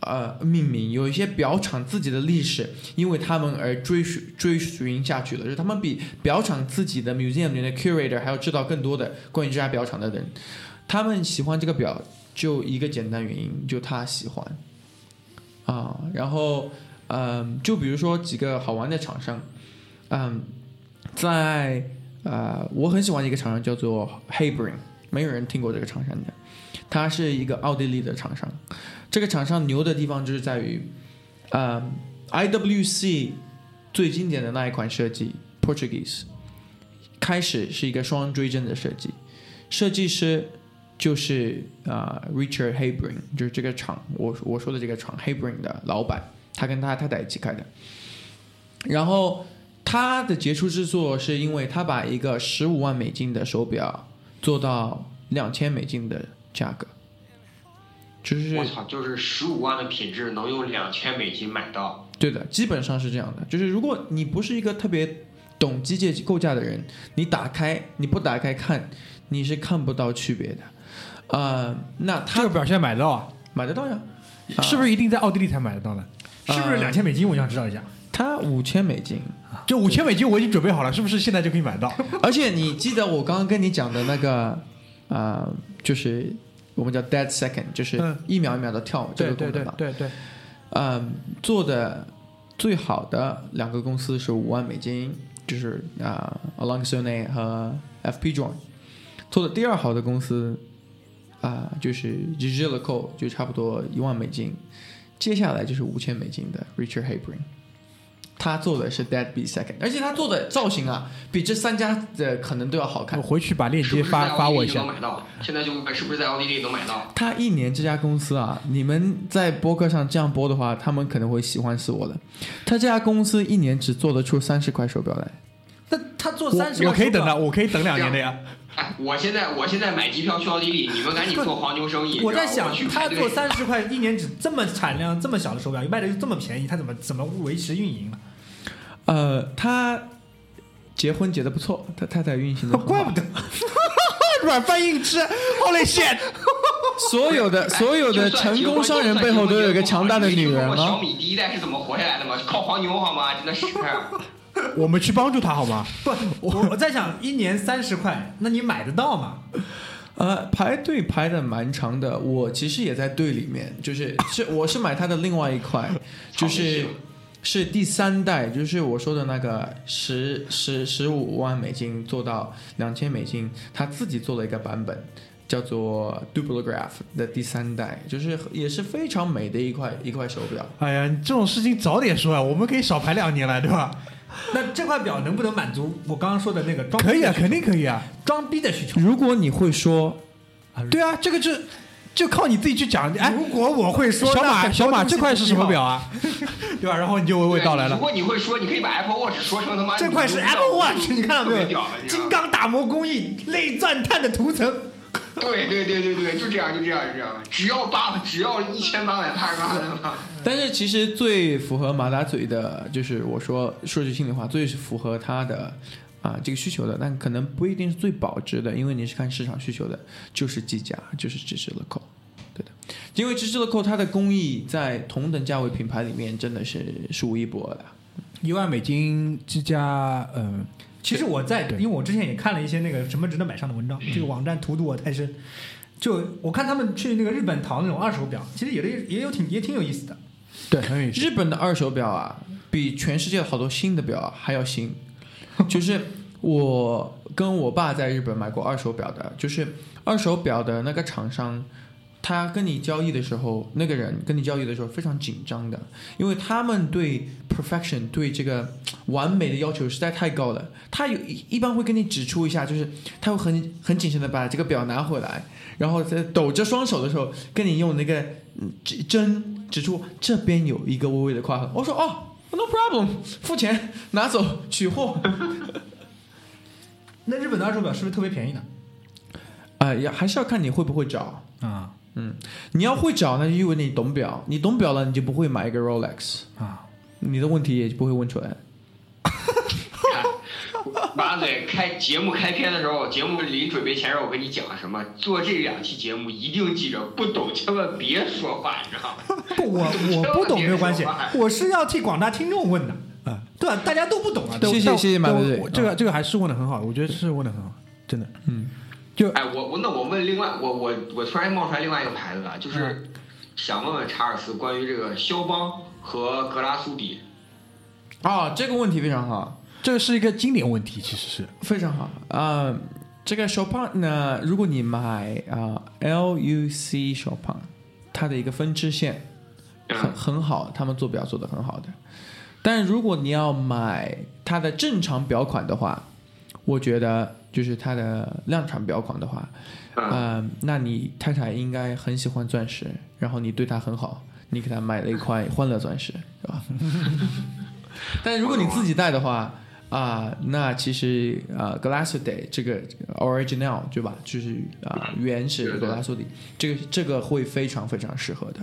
Speaker 5: 呃命名，有一些表厂自己的历史，因为他们而追寻追寻下去了，就是他们比表厂自己的 museum 里的 curator 还要知道更多的关于这家表厂的人，他们喜欢这个表，就一个简单原因，就他喜欢啊。然后嗯，就比如说几个好玩的厂商，嗯，在呃，我很喜欢一个厂商叫做 Hebring，没有人听过这个厂商的，它是一个奥地利的厂商。这个厂商牛的地方就是在于，呃，IWC 最经典的那一款设计 Portuguese，开始是一个双追针的设计，设计师就是啊、Richard Hebring，就是这个厂我我说的这个厂 Hebring 的老板，他跟他太太一起开的。然后他的杰出之作是因为他把一个十五万美金的手表做到两千美金的价格，就是
Speaker 3: 我操，就是十五万的品质能用两千美金买到，
Speaker 5: 对的，基本上是这样的。就是如果你不是一个特别懂机械构架的人，你打开你不打开看，你是看不到区别的。呃，那他
Speaker 2: 这个表现买得到啊？
Speaker 5: 买得到呀，啊
Speaker 2: 是不是一定在奥地利才买得到呢？
Speaker 4: 是不是两千美金？我想知道一下。
Speaker 5: 它五千美金，
Speaker 2: 就五千美金我已经准备好了，是不是现在就可以买到？
Speaker 5: 而且你记得我刚刚跟你讲的那个，呃，就是我们叫 dead second，就是
Speaker 2: 嗯
Speaker 5: 一秒一秒的跳这个功能嘛。
Speaker 2: 对对，
Speaker 5: 嗯，做的最好的两个公司是五万美金，就是啊、a l o n g s o n e 和 FP Joint。做的第二好的公司啊、就是 g i g i l i c o 就差不多一万美金。接下来就是五千美金的 Richard Hebring，他做的是 Dead Beat Second，而且他做的造型啊，比这三家的可能都要好看
Speaker 2: 我。回去把链接发
Speaker 3: 是在奥地
Speaker 2: 发我一下。
Speaker 3: 利能买到？现在就问是不是在奥地利能买到？
Speaker 5: 他一年这家公司啊，你们在播客上这样播的话，他们可能会喜欢死我的。他这家公司一年只做得出三十块手表来，
Speaker 4: 那他做三十，
Speaker 2: 我我可以等的，我可以等两年的呀。
Speaker 3: 哎，我现在我现在买机票去奥地利，你们赶紧做黄牛生意。
Speaker 4: 我在想，他做三十块一年只这么产量这么小的手表，卖的又这么便宜，他怎么怎么维持运营呢？
Speaker 5: 呃，他结婚结的不错，他太太运行的
Speaker 2: 怪不得 软饭硬吃，Holy shit！
Speaker 5: 所有的所有的成功商人背后都有一个强大的女人
Speaker 3: 我小
Speaker 5: 啊。
Speaker 3: 米第一代是怎么活下来的吗？靠黄牛好吗？真的是。
Speaker 2: 我们去帮助他好吗？
Speaker 4: 不，我我在想，一年三十块，那你买得到吗？
Speaker 5: 呃，排队排的蛮长的，我其实也在队里面，就是是我是买他的另外一块，就是是第三代，就是我说的那个十十十五万美金做到两千美金，他自己做了一个版本，叫做 Duplograph 的第三代，就是也是非常美的一块一块手表。
Speaker 2: 哎呀，你这种事情早点说啊，我们可以少排两年了，对吧？
Speaker 4: 那这块表能不能满足我刚刚说的那个装逼
Speaker 2: 可以啊，肯定可以啊。
Speaker 4: 装逼的需求？
Speaker 5: 如果你会说，
Speaker 2: 对啊，这个就就靠你自己去讲。哎，
Speaker 4: 如果我会说，
Speaker 2: 小马，小马，这块是什么？表啊？对吧？然后你就娓娓道来了。
Speaker 3: 如果你会说，你可以把 Apple Watch 说成他妈
Speaker 4: 这块是 Apple Watch，你看到没有金刚打磨工艺，类钻碳的涂层。
Speaker 3: 对对对对对，就这样就这样就这样，只要八只要一千八百八十八的嘛。
Speaker 5: 但是其实最符合马大嘴的，就是我说说句心里话，最符合他的啊这个需求的，但可能不一定是最保值的，因为你是看市场需求的，就是技嘉，就是芝士乐扣，对的，因为芝士乐扣它的工艺在同等价位品牌里面真的是数一不二的。
Speaker 2: 一万美金之家，嗯，
Speaker 4: 其实我在，因为我之前也看了一些那个什么值得买上的文章，这个网站荼毒我太深。就我看他们去那个日本淘那种二手表，其实也的也有挺也挺有意思的。
Speaker 2: 对，很有意思。
Speaker 5: 日本的二手表啊，比全世界好多新的表啊还要新。就是我跟我爸在日本买过二手表的，就是二手表的那个厂商，他跟你交易的时候，那个人跟你交易的时候非常紧张的，因为他们对 perfection 对这个完美的要求实在太高了。他有一般会跟你指出一下，就是他会很很谨慎的把这个表拿回来，然后在抖着双手的时候，跟你用那个针指出这边有一个微微的划痕。我说哦，no problem，付钱拿走取货。
Speaker 4: 那日本的二手表是不是特别便宜呢？
Speaker 5: 哎呀还是要看你会不会找。
Speaker 4: 啊嗯
Speaker 5: 你要会找，那就意味着你懂表，你懂表了，你就不会买一个 Rolex，
Speaker 4: 啊！
Speaker 5: 你的问题也就不会问出来。
Speaker 3: 马嘴开节目开篇的时候，节目临准备前让我跟你讲什么？做这两期节目一定记着，不懂千万别说话，你知道吗？
Speaker 4: 不，我我不懂没有关系，我是要替广大听众问的
Speaker 2: 啊，
Speaker 4: 对吧？大家都不懂啊。
Speaker 5: 谢谢谢谢马
Speaker 2: 但
Speaker 5: 队队
Speaker 2: 我这个这个还是问的很好，我觉得是问的很好，真的。
Speaker 5: 嗯，
Speaker 2: 就
Speaker 3: 哎，我我那我问另外，我我我突然冒出来另外一个牌子了，
Speaker 2: 嗯
Speaker 3: 就是想问问查尔斯关于这个肖邦和格拉苏迪。
Speaker 5: 啊，这个问题非常好，
Speaker 2: 这个是一个经典问题，其实是
Speaker 5: 非常好啊、这个 Chopin 呢，如果你买啊、LUC Chopin，它的一个分支线很
Speaker 3: 嗯
Speaker 5: 很好，他们做表做的很好的。但如果你要买它的正常表款的话，我觉得就是它的量产表款的话，
Speaker 3: 嗯，
Speaker 5: 嗯，那你太太应该很喜欢钻石，然后你对她很好，你给她买了一块欢乐钻石，是吧？但如果你自己戴的话，啊、那其实啊 g l a s s Day 这个 original 对吧？就是啊、原始
Speaker 3: 对对
Speaker 5: 格拉苏迪，这个这个会非常非常适合的。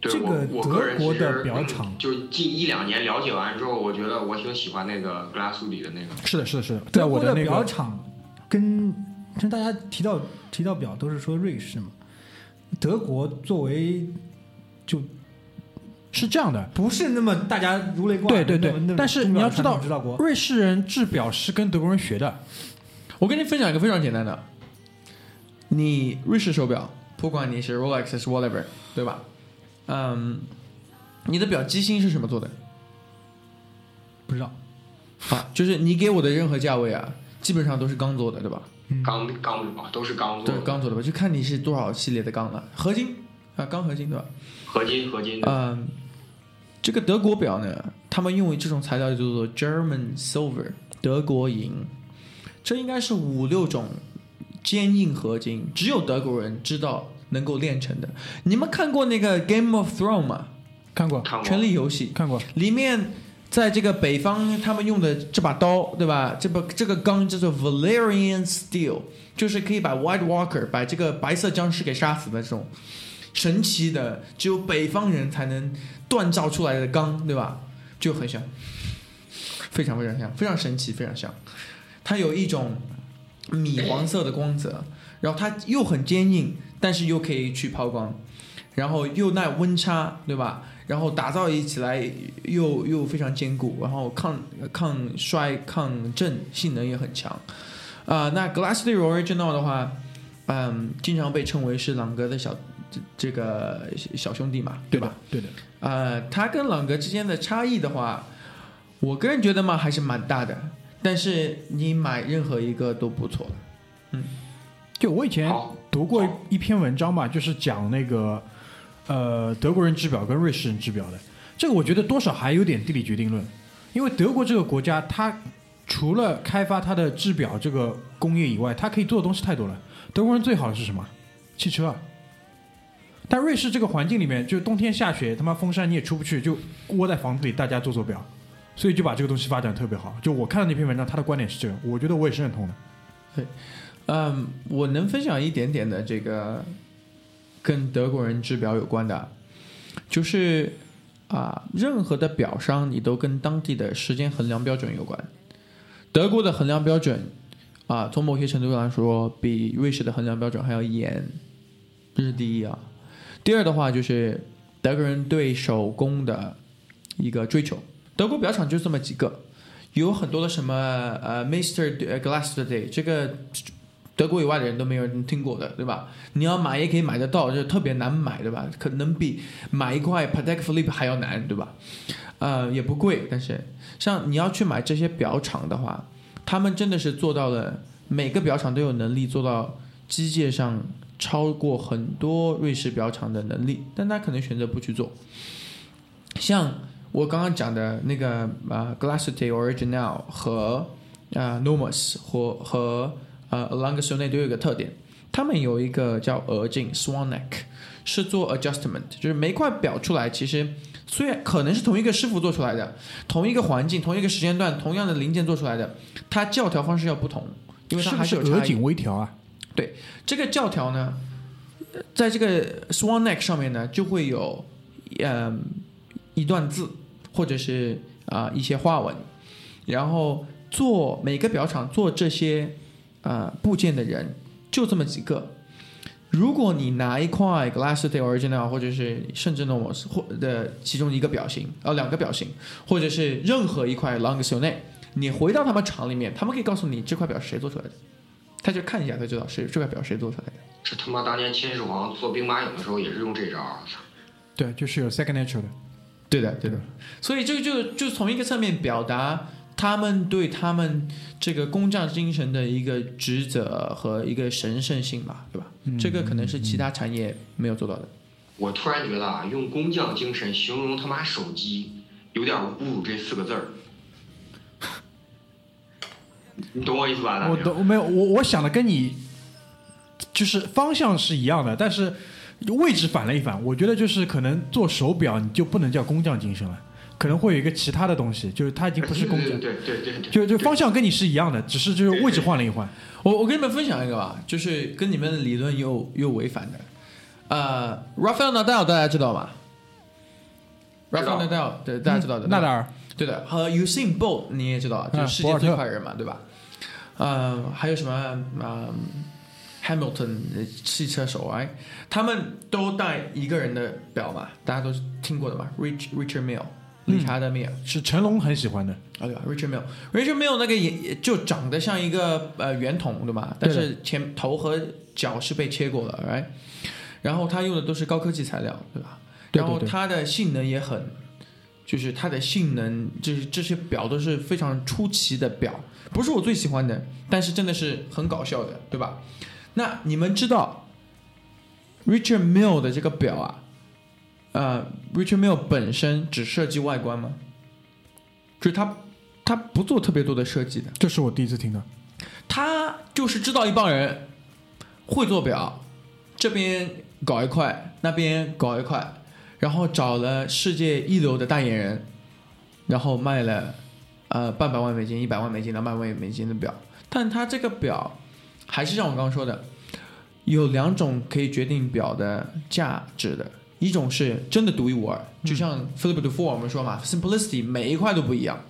Speaker 3: 对
Speaker 4: 这个德国的表厂
Speaker 3: 就是近一两年了解完之后，我觉得我挺喜欢那个格拉苏里的那个。
Speaker 2: 是的，是的，是的，在
Speaker 4: 德国的
Speaker 2: 我那个
Speaker 4: 表厂跟跟大家提到提到表都是说瑞士嘛，德国作为
Speaker 2: 是这样的，
Speaker 4: 不是那么大家如雷贯耳
Speaker 2: 对对对。但是你要知道瑞士人制表是跟德国人学的，
Speaker 5: 我跟你分享一个非常简单的，你瑞士手表，不管你是 Rolex 还是 whatever，对吧？嗯，你的表机芯是什么做的？
Speaker 4: 不知道。
Speaker 5: 啊，就是你给我的任何价位啊，基本上都是钢做的，对吧？
Speaker 3: 钢钢表都是钢做的。
Speaker 5: 对，
Speaker 3: 的，
Speaker 5: 钢做的吧，就看你是多少系列的钢了，合金啊，钢合金对吧？
Speaker 3: 合金合金的。
Speaker 5: 嗯，这个德国表呢，他们用这种材料叫做 German Silver，德国银，这应该是五六种坚硬合金，只有德国人知道能够炼成的。你们看过那个 Game of Thrones 吗？
Speaker 2: 看过
Speaker 3: 看过
Speaker 5: 权力游戏
Speaker 2: 看过，
Speaker 5: 里面，在这个北方他们用的这把刀，对吧？这把这个钢叫做 Valerian Steel，就是可以把 White Walker 把这个白色僵尸给杀死的这种神奇的，只有北方人才能锻造出来的钢，对吧？就很像，非常非常像，非常神奇，非常像。它有一种米黄色的光泽，然后它又很坚硬，但是又可以去抛光，然后又耐温差，对吧？然后打造一起来又又非常坚固，然后抗抗摔、抗震性能也很强。啊、那 Glassly Original 的话，嗯，经常被称为是朗格的小这这个小兄弟嘛，对吧？？
Speaker 2: 对的，
Speaker 5: 呃，他跟朗格之间的差异的话，我个人觉得嘛还是蛮大的。但是你买任何一个都不错嗯。
Speaker 2: 就我以前，读过一篇文章嘛，就是讲那个呃德国人制表跟瑞士人制表的。这个我觉得多少还有点地理决定论，因为德国这个国家，它除了开发它的制表这个工业以外，它可以做的东西太多了。德国人最好的是什么？汽车啊。但瑞士这个环境里面，就冬天下雪，他妈风山你也出不去，就窝在房子里，大家做做表，所以就把这个东西发展特别好。就我看到那篇文章，他的观点是这个，我觉得我也是认同的。
Speaker 5: 对嗯，我能分享一点点的这个跟德国人制表有关的，就是啊，任何的表商你都跟当地的时间衡量标准有关。德国的衡量标准啊，从某些程度上来说，比瑞士的衡量标准还要严，这是第一啊。第二的话就是德国人对手工的一个追求，德国表厂就这么几个，有很多的什么呃 Mister Glass Day 这个德国以外的人都没有人听过的，对吧？你要买也可以买得到，就特别难买，对吧？可能比买一块 Patek Philippe 还要难，对吧？呃，也不贵，但是像你要去买这些表厂的话，他们真的是做到了，每个表厂都有能力做到机械上超过很多瑞士表厂的能力，但他可能选择不去做。像我刚刚讲的那个啊、g l a s s t y Original 和啊、Nomos 或和呃 l o n g s o n e 都有一个特点，他们有一个叫额镜 Swan Neck，是做 adjustment，就是每块表出来，其实虽然可能是同一个师傅做出来的，同一个环境、同一个时间段、同样的零件做出来的，它校调方式要不同，因为它
Speaker 2: 是不
Speaker 5: 还。
Speaker 2: 是额颈微调啊？
Speaker 5: 对这个教条呢，在这个 Swan Neck 上面呢，就会有嗯一段字，或者是啊、一些花纹，然后做每个表厂做这些啊、部件的人就这么几个。如果你拿一块 Glass Day Original 或者是甚至 Nomos 或的其中一个表型，呃两个表型，或者是任何一块 Long s o n e 你回到他们厂里面，他们可以告诉你这块表是谁做出来的。他就看一下他知道谁这块表谁做出来的。
Speaker 3: 这他妈当年秦始皇做兵马俑的时候也是用这招儿，我操！
Speaker 2: 对，就是有 second nature 的。
Speaker 5: 对的，对的。所以这个就就从一个侧面表达他们对他们这个工匠精神的一个职责和一个神圣性吧，对吧？这个可能是其他产业没有做到的。
Speaker 3: 我突然觉得啊，用工匠精神形容他妈手机，有点侮辱这四个字儿。你懂我意思吧？
Speaker 2: 我懂没有，我我想的跟你就是方向是一样的，但是位置反了一反。我觉得就是可能做手表你就不能叫工匠精神了，可能会有一个其他的东西，就是它已经不是工匠，
Speaker 3: 对对对对对，
Speaker 2: 就就方向跟你是一样的，只是就是位置换了一换。
Speaker 5: 我我跟你们分享一个吧，就是跟你们的理论又又违反的。呃，Rafael Nadal 大家知道吧？Rafael Nadal 对大家知道的。
Speaker 2: 纳达尔，
Speaker 5: 对的，和 Usain Bolt 你也知道，就是世界最快人嘛，对吧？呃，还有什么呃 Hamilton 呃汽车手哎，他们都戴一个人的表嘛，大家都是听过的嘛，Rich Richard Mille，理查德米尔。
Speaker 2: 是成龙很喜欢的。
Speaker 5: 啊，对吧？Richard Mille，Richard Mille 那个也也就长得像一个呃圆筒，对吧？但是前头和脚是被切过了，right？然后他用的都是高科技材料，对吧？然后它的性能也很，就是它的性能，就是这些表都是非常出奇的表，不是我最喜欢的，但是真的是很搞笑的，对吧？那你们知道 Richard Mill 的这个表啊，呃，Richard Mill 本身只设计外观吗？就是他他不做特别多的设计的，
Speaker 2: 这是我第一次听的。
Speaker 5: 他就是知道一帮人会做表，这边搞一块，那边搞一块，然后找了世界一流的代言人，然后卖了呃半百万美金、一百万美金、两百万美金的表。但它这个表还是像我刚刚说的，有两种可以决定表的价值的，一种是真的独一无二，就像 Philip d u f o r 我们说嘛，simplicity 每一块都不一样。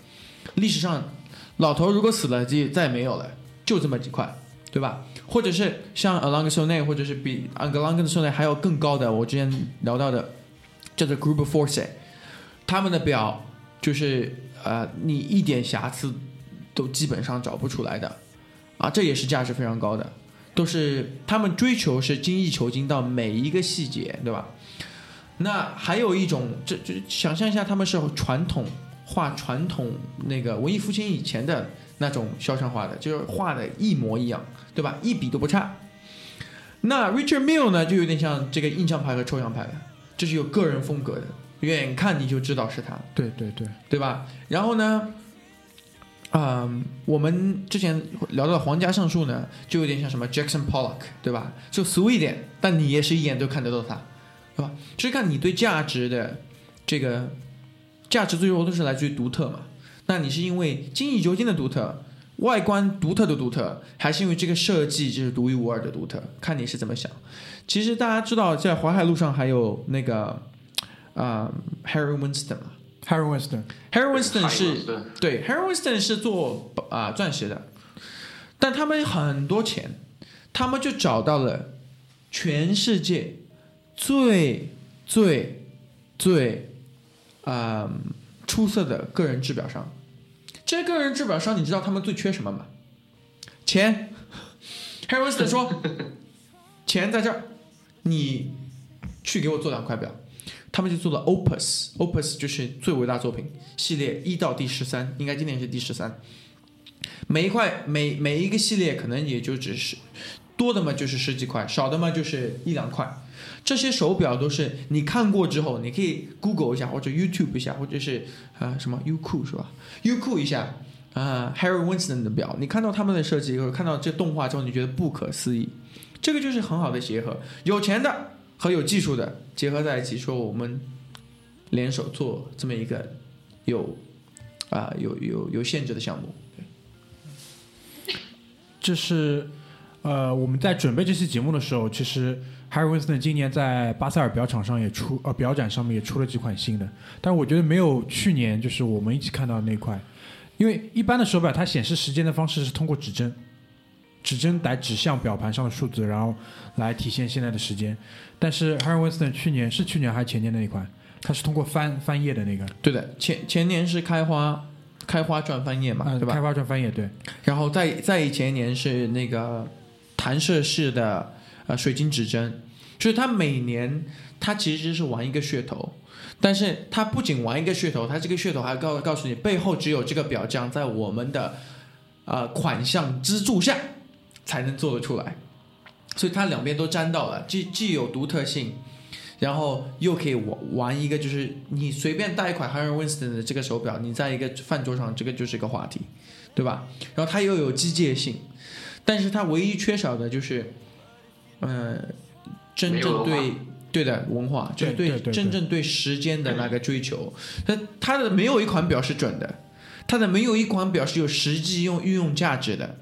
Speaker 5: 历史上老头如果死了，就再也没有了，就这么几块，对吧？或者是像 Along s o n e 或者是比 Along s o n e 还有更高的，我之前聊到的叫做 Group Force，他们的表就是呃，你一点瑕疵都基本上找不出来的，啊，这也是价值非常高的，都是他们追求是精益求精到每一个细节，对吧？那还有一种，这这想象一下，他们是传统画传统那个文艺复兴以前的那种肖像画的，就是画的一模一样，对吧？一笔都不差。那 Richard Mille 呢，就有点像这个印象派和抽象派的，这是有个人风格的，远看你就知道是他。
Speaker 2: 对对对，
Speaker 5: 对吧？然后呢，嗯，我们之前聊到的皇家橡树呢，就有点像什么 Jackson Pollock，对吧？就俗一点，但你也是一眼就看得到它，对吧？就是看你对价值的这个价值最后都是来自于独特嘛。那你是因为精益求精的独特，外观独特的独特，还是因为这个设计就是独一无二的独特？看你是怎么想。其实大家知道，在淮海路上还有那个啊、Harry Winston 嘛
Speaker 2: Harry
Speaker 5: Winston，，Harry Winston 是
Speaker 3: 对
Speaker 5: 对，Harry Winston 是做啊、钻石的，但他们很多钱，他们就找到了全世界最最最啊、出色的个人制表商。这些个人制表商，你知道他们最缺什么吗？钱。Harry Winston 说，钱在这儿，你去给我做两块表。他们就做了 Opus，Opus 就是最伟大作品系列一到第十三，应该今年是第十三。每一块每每一个系列可能也就只是多的嘛就是十几块，少的嘛就是一两块。这些手表都是你看过之后，你可以 Google 一下或者 YouTube 一下，或者是啊、什么优酷是吧？优酷一下啊、Harry Winston 的表，你看到他们的设计以后看到这动画之后，你觉得不可思议。这个就是很好的结合，有钱的和有技术的结合在一起，说我们联手做这么一个有啊、有有有限制的项目。
Speaker 2: 这是呃我们在准备这期节目的时候，其实 Harry Winston 今年在巴塞尔表场上也出呃表展上面也出了几款新的，但我觉得没有去年就是我们一起看到的那块，因为一般的手表它显示时间的方式是通过指针，指针来指向表盘上的数字，然后来体现现在的时间。但是 Harry Winston 去年是去年还是前年那一款，它是通过翻翻页的那个，
Speaker 5: 对的，前前年是开花开花转翻页嘛，
Speaker 2: 呃，
Speaker 5: 对吧？
Speaker 2: 开？花转翻页对，
Speaker 5: 然后再再以前年是那个弹射式的呃水晶指针，就是它每年它其实是玩一个噱头，但是它不仅玩一个噱头，它这个噱头还告告诉你背后只有这个表匠在我们的呃款项资助下才能做得出来，所以它两边都沾到了，既既有独特性。然后又可以玩玩一个，就是你随便带一款 Harry Winston 的这个手表，你在一个饭桌上，这个就是一个话题，对吧？然后它又有机械性，但是它唯一缺少的就是，呃，真正对对的文化，就是
Speaker 2: 对对对
Speaker 5: 真正对时间的那个追求。它它的没有一款表是准的，它的没有一款表是有实际用运用价值的，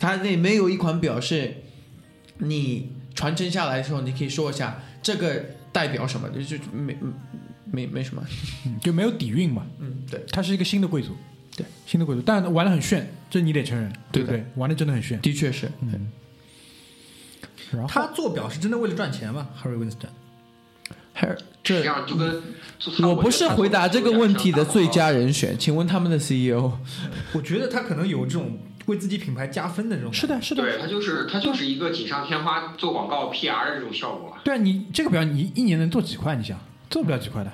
Speaker 5: 它那没有一款表是你传承下来的时候，你可以说一下这个代表什么，就就没没没什么。
Speaker 2: 嗯就没有底蕴嘛。
Speaker 5: 嗯，对，
Speaker 2: 它是一个新的贵族，
Speaker 5: 对，
Speaker 2: 新的贵族，但玩的很炫，这你得承认，
Speaker 5: 对
Speaker 2: 不对？玩的真的很炫。
Speaker 5: 的确是。
Speaker 2: 嗯，然后
Speaker 4: 他做表是真的为了赚钱吗？Harry Winston，
Speaker 5: 还
Speaker 3: 实际
Speaker 5: 这
Speaker 3: 上就跟
Speaker 5: 我不是回答这个问题的最佳人选，请问他们的 E CEO？
Speaker 4: 我觉得他可能有这种为自己品牌加分的这种。
Speaker 2: 是的，是的，
Speaker 3: 对，它就是它就是一个锦上添花做广告 PR 的这种效果。
Speaker 2: 对啊，你这个表你一年能做几块？你想做不了几块的，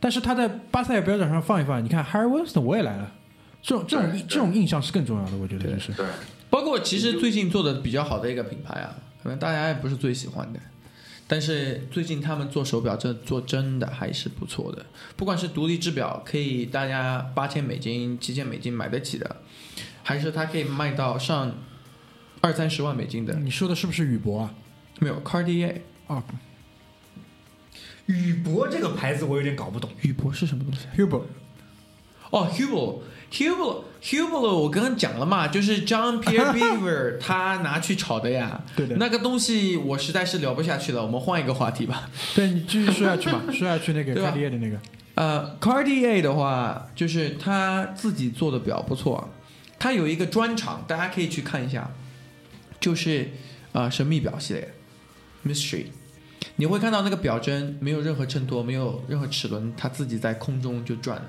Speaker 2: 但是他在巴塞尔表展上放一放，你看 Harry Winston 我也来了，这种这种这种印象是更重要的，我觉得就是。
Speaker 3: 对，
Speaker 5: 包括其实最近做的比较好的一个品牌啊，可能大家也不是最喜欢的，但是最近他们做手表这做真的还是不错的，不管是独立制表可以大家八千美金、七千美金买得起的，还是它可以卖到上二三十万美金的，
Speaker 2: 你说的是不是宇舶啊？
Speaker 5: 没有 Cartier。
Speaker 2: 啊
Speaker 4: 宇舶这个牌子我有点搞不懂。
Speaker 5: 宇舶是什么东西
Speaker 2: ？，Hublot
Speaker 5: 哦 Hublot，我刚刚讲了嘛，就是 John Pierre Beaver 他拿去炒的呀。
Speaker 2: 对的
Speaker 5: 那个东西我实在是聊不下去了，我们换一个话题吧。
Speaker 2: 对你继续说下去吧，说下去那个 Cartier 的那个，
Speaker 5: 呃，Cartier 的话，就是他自己做的表不错，啊他有一个专场，大家可以去看一下，就是呃神秘表系列 Mystery，你会看到那个表针没有任何衬托，没有任何齿轮，它自己在空中就转，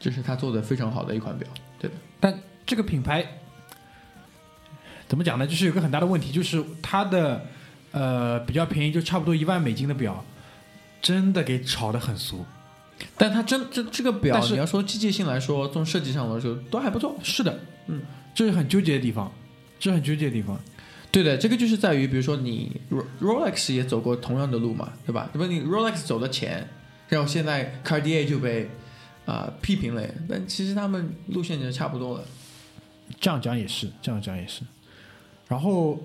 Speaker 5: 这是他做的非常好的一款表，对的。
Speaker 2: 但这个品牌怎么讲呢？就是有个很大的问题，就是它的呃比较便宜，就差不多一万美金的表，真的给炒得很俗。
Speaker 5: 但它真这这个表，你要说机械性来说，从设计上来说都还不错。
Speaker 2: 是的，
Speaker 5: 嗯，
Speaker 2: 这是很纠结的地方，这是很纠结的地方。
Speaker 5: 对的，这个就是在于，比如说你 Ro- Rolex 也走过同样的路嘛，对吧？对吧？你 Rolex 走的前，然后现在 Cartier 就被啊、批评了，但其实他们路线就差不多了。
Speaker 2: 这样讲也是，这样讲也是。然后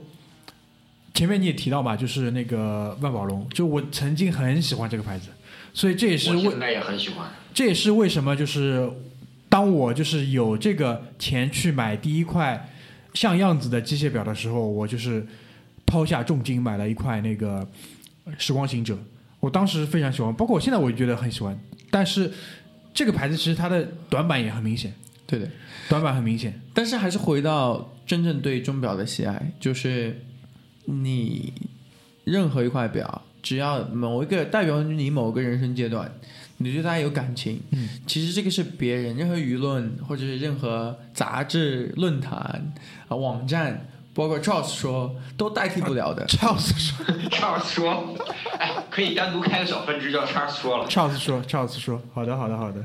Speaker 2: 前面你也提到嘛，就是那个万宝龙，就我曾经很喜欢这个牌子，所以这也是为
Speaker 3: 我现在也很喜欢。
Speaker 2: 这也是为什么就是当我就是有这个钱去买第一块像样子的机械表的时候，我就是抛下重金买了一块那个时光行者。我当时非常喜欢，包括我现在我也觉得很喜欢。但是这个牌子其实它的短板也很明显，
Speaker 5: 对的，
Speaker 2: 短板很明显。
Speaker 5: 但是还是回到真正对钟表的喜爱，就是你任何一块表，只要某一个代表你某个人生阶段，你对它有感情，
Speaker 2: 嗯，
Speaker 5: 其实这个是别人任何舆论或者是任何杂志、论坛啊、网站，包括 Charles 说都代替不了的。
Speaker 2: Charles 说
Speaker 3: Charles 说，哎，可以单独开个小分支叫 Charles 说了。
Speaker 2: ，Charles 说，Charles 说，好的，好的，好的。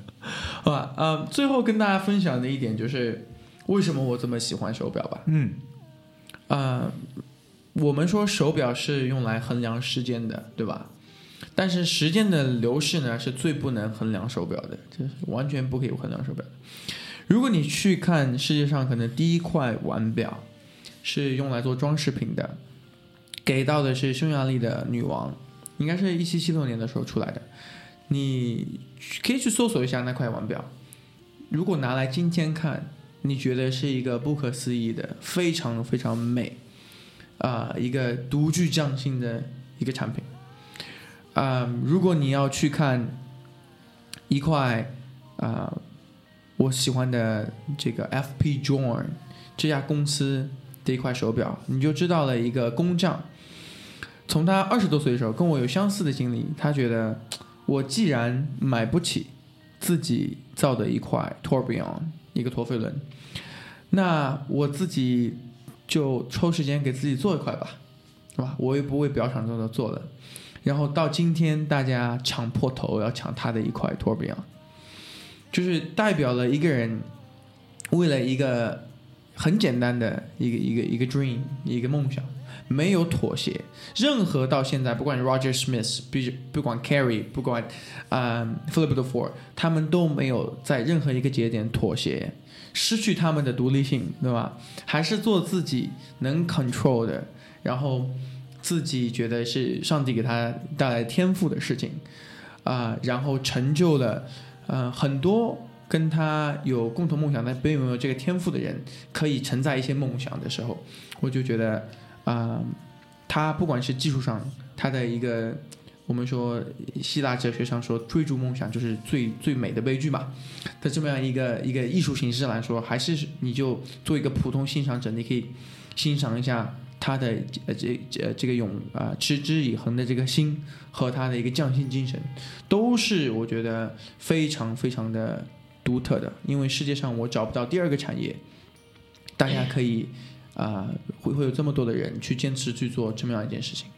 Speaker 5: 好吧，呃，最后跟大家分享的一点就是，为什么我这么喜欢手表吧。
Speaker 2: 嗯，
Speaker 5: 呃，我们说手表是用来衡量时间的，对吧？但是时间的流逝呢，是最不能衡量手表的，这是完全不可以衡量手表。如果你去看世界上可能第一块腕表是用来做装饰品的，给到的是匈牙利的女王，应该是一七七六年的时候出来的。你可以去搜索一下那块腕表，如果拿来今天看，你觉得是一个不可思议的、非常非常美啊、一个独具匠心的一个产品。啊、如果你要去看一块啊、我喜欢的这个 FP Join 这家公司的一块手表，你就知道了一个工匠，从他二十多岁的时候跟我有相似的经历，他觉得我既然买不起自己造的一块 Torbion 一个陀飞轮，那我自己就抽时间给自己做一块吧，是吧？我也不为表场做的做了。然后到今天，大家抢破头要抢他的一块托比昂就是代表了一个人为了一个很简单的一个一个一个 dream 一个梦想，没有妥协。任何到现在，不管 Roger Smith，不不管 Carey，不管嗯 Philip the Four，他们都没有在任何一个节点妥协，失去他们的独立性，对吧？还是做自己能 control 的，然后自己觉得是上帝给他带来天赋的事情啊、然后成就了呃很多跟他有共同梦想但并没有这个天赋的人，可以承载一些梦想的时候，我就觉得啊、他不管是技术上，他的一个我们说希腊哲学上说追逐梦想就是最最美的悲剧嘛。的这么样一个一个艺术形式来说，还是你就做一个普通欣赏者，你可以欣赏一下他的呃这这这个永啊、持之以恒的这个心和他的一个匠心精神，都是我觉得非常非常的独特的，因为世界上我找不到第二个产业，大家可以啊、会会有这么多的人去坚持去做这么样一件事情。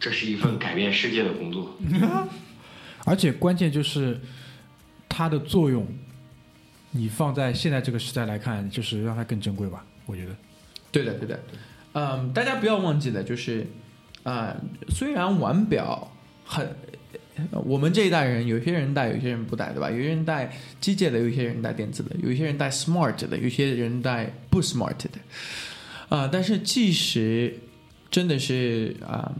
Speaker 3: 这是一份改变世界的工作。
Speaker 2: 而且关键就是它的作用，你放在现在这个时代来看，就是让它更珍贵吧。我觉得，
Speaker 5: 对的，对的，嗯，大家不要忘记了，就是啊、虽然腕表很，我们这一代人，有些人戴，有些人不戴，对吧？有些人戴机械的，有些人戴电子的，有些人戴 smart 的，有些人戴不 smart 的，啊、但是即使真的是啊、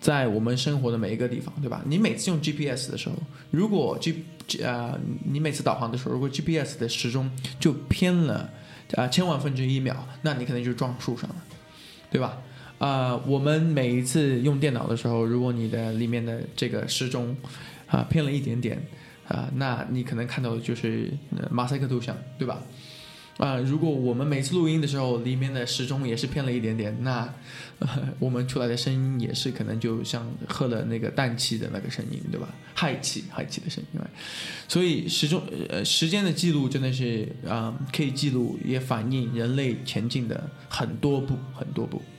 Speaker 5: 在我们生活的每一个地方，对吧？你每次用 GPS 的时候，如果 G 啊、你每次导航的时候，如果 GPS 的时钟就偏了啊、千万分之一秒，那你可能就撞树上了，对吧？啊、我们每一次用电脑的时候，如果你的里面的这个时钟啊、偏了一点点啊、那你可能看到的就是、马赛克图像，对吧？啊、如果我们每次录音的时候，里面的时钟也是偏了一点点，那、我们出来的声音也是可能就像喝了那个氮气的那个声音，对吧？氦气，氦气的声音。所以时钟呃时间的记录真的是啊、可以记录也反映人类前进的很多步很多步。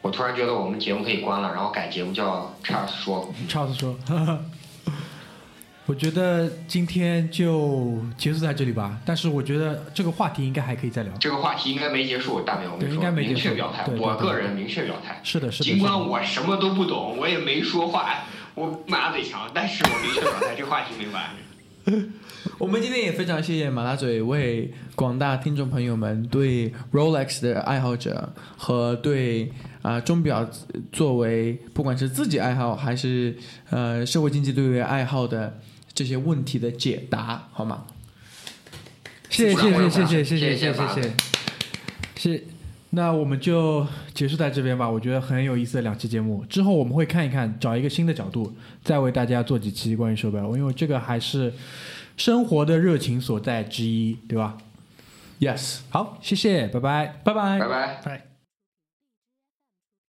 Speaker 3: 我突然觉得我们节目可以关了，然后改节目叫 Charles 说。
Speaker 2: Charles 说，我觉得今天就结束在这里吧。但是我觉得这个话题应该还可以再聊。
Speaker 3: 这个话题应该没结束，大明我跟你说，
Speaker 2: 应该没结束
Speaker 3: 明确表态，
Speaker 2: 对对对
Speaker 3: 我个人明确表态。
Speaker 2: 是的，是的，
Speaker 3: 尽管我什么都不懂，我也没说话，我马嘴强，但是我明确表态，这个话题没完。
Speaker 5: 我们今天也非常谢谢马大嘴为广大听众朋友们对 Rolex 的爱好者和对啊、钟表作为不管是自己爱好还是呃社会经济对于爱好的这些问题的解答，好吗？
Speaker 2: 谢谢谢谢谢谢谢
Speaker 3: 谢
Speaker 2: 谢谢
Speaker 3: 谢
Speaker 2: 谢谢。那我们就结束在这边吧。我觉得很有意思的两期节目，之后我们会看一看，找一个新的角度，再为大家做几期关于手表，因为这个还是生活的热情所在之一，对吧
Speaker 5: ？Yes，
Speaker 2: 好，谢谢，拜拜。
Speaker 5: 拜拜
Speaker 3: 拜拜。
Speaker 2: 拜。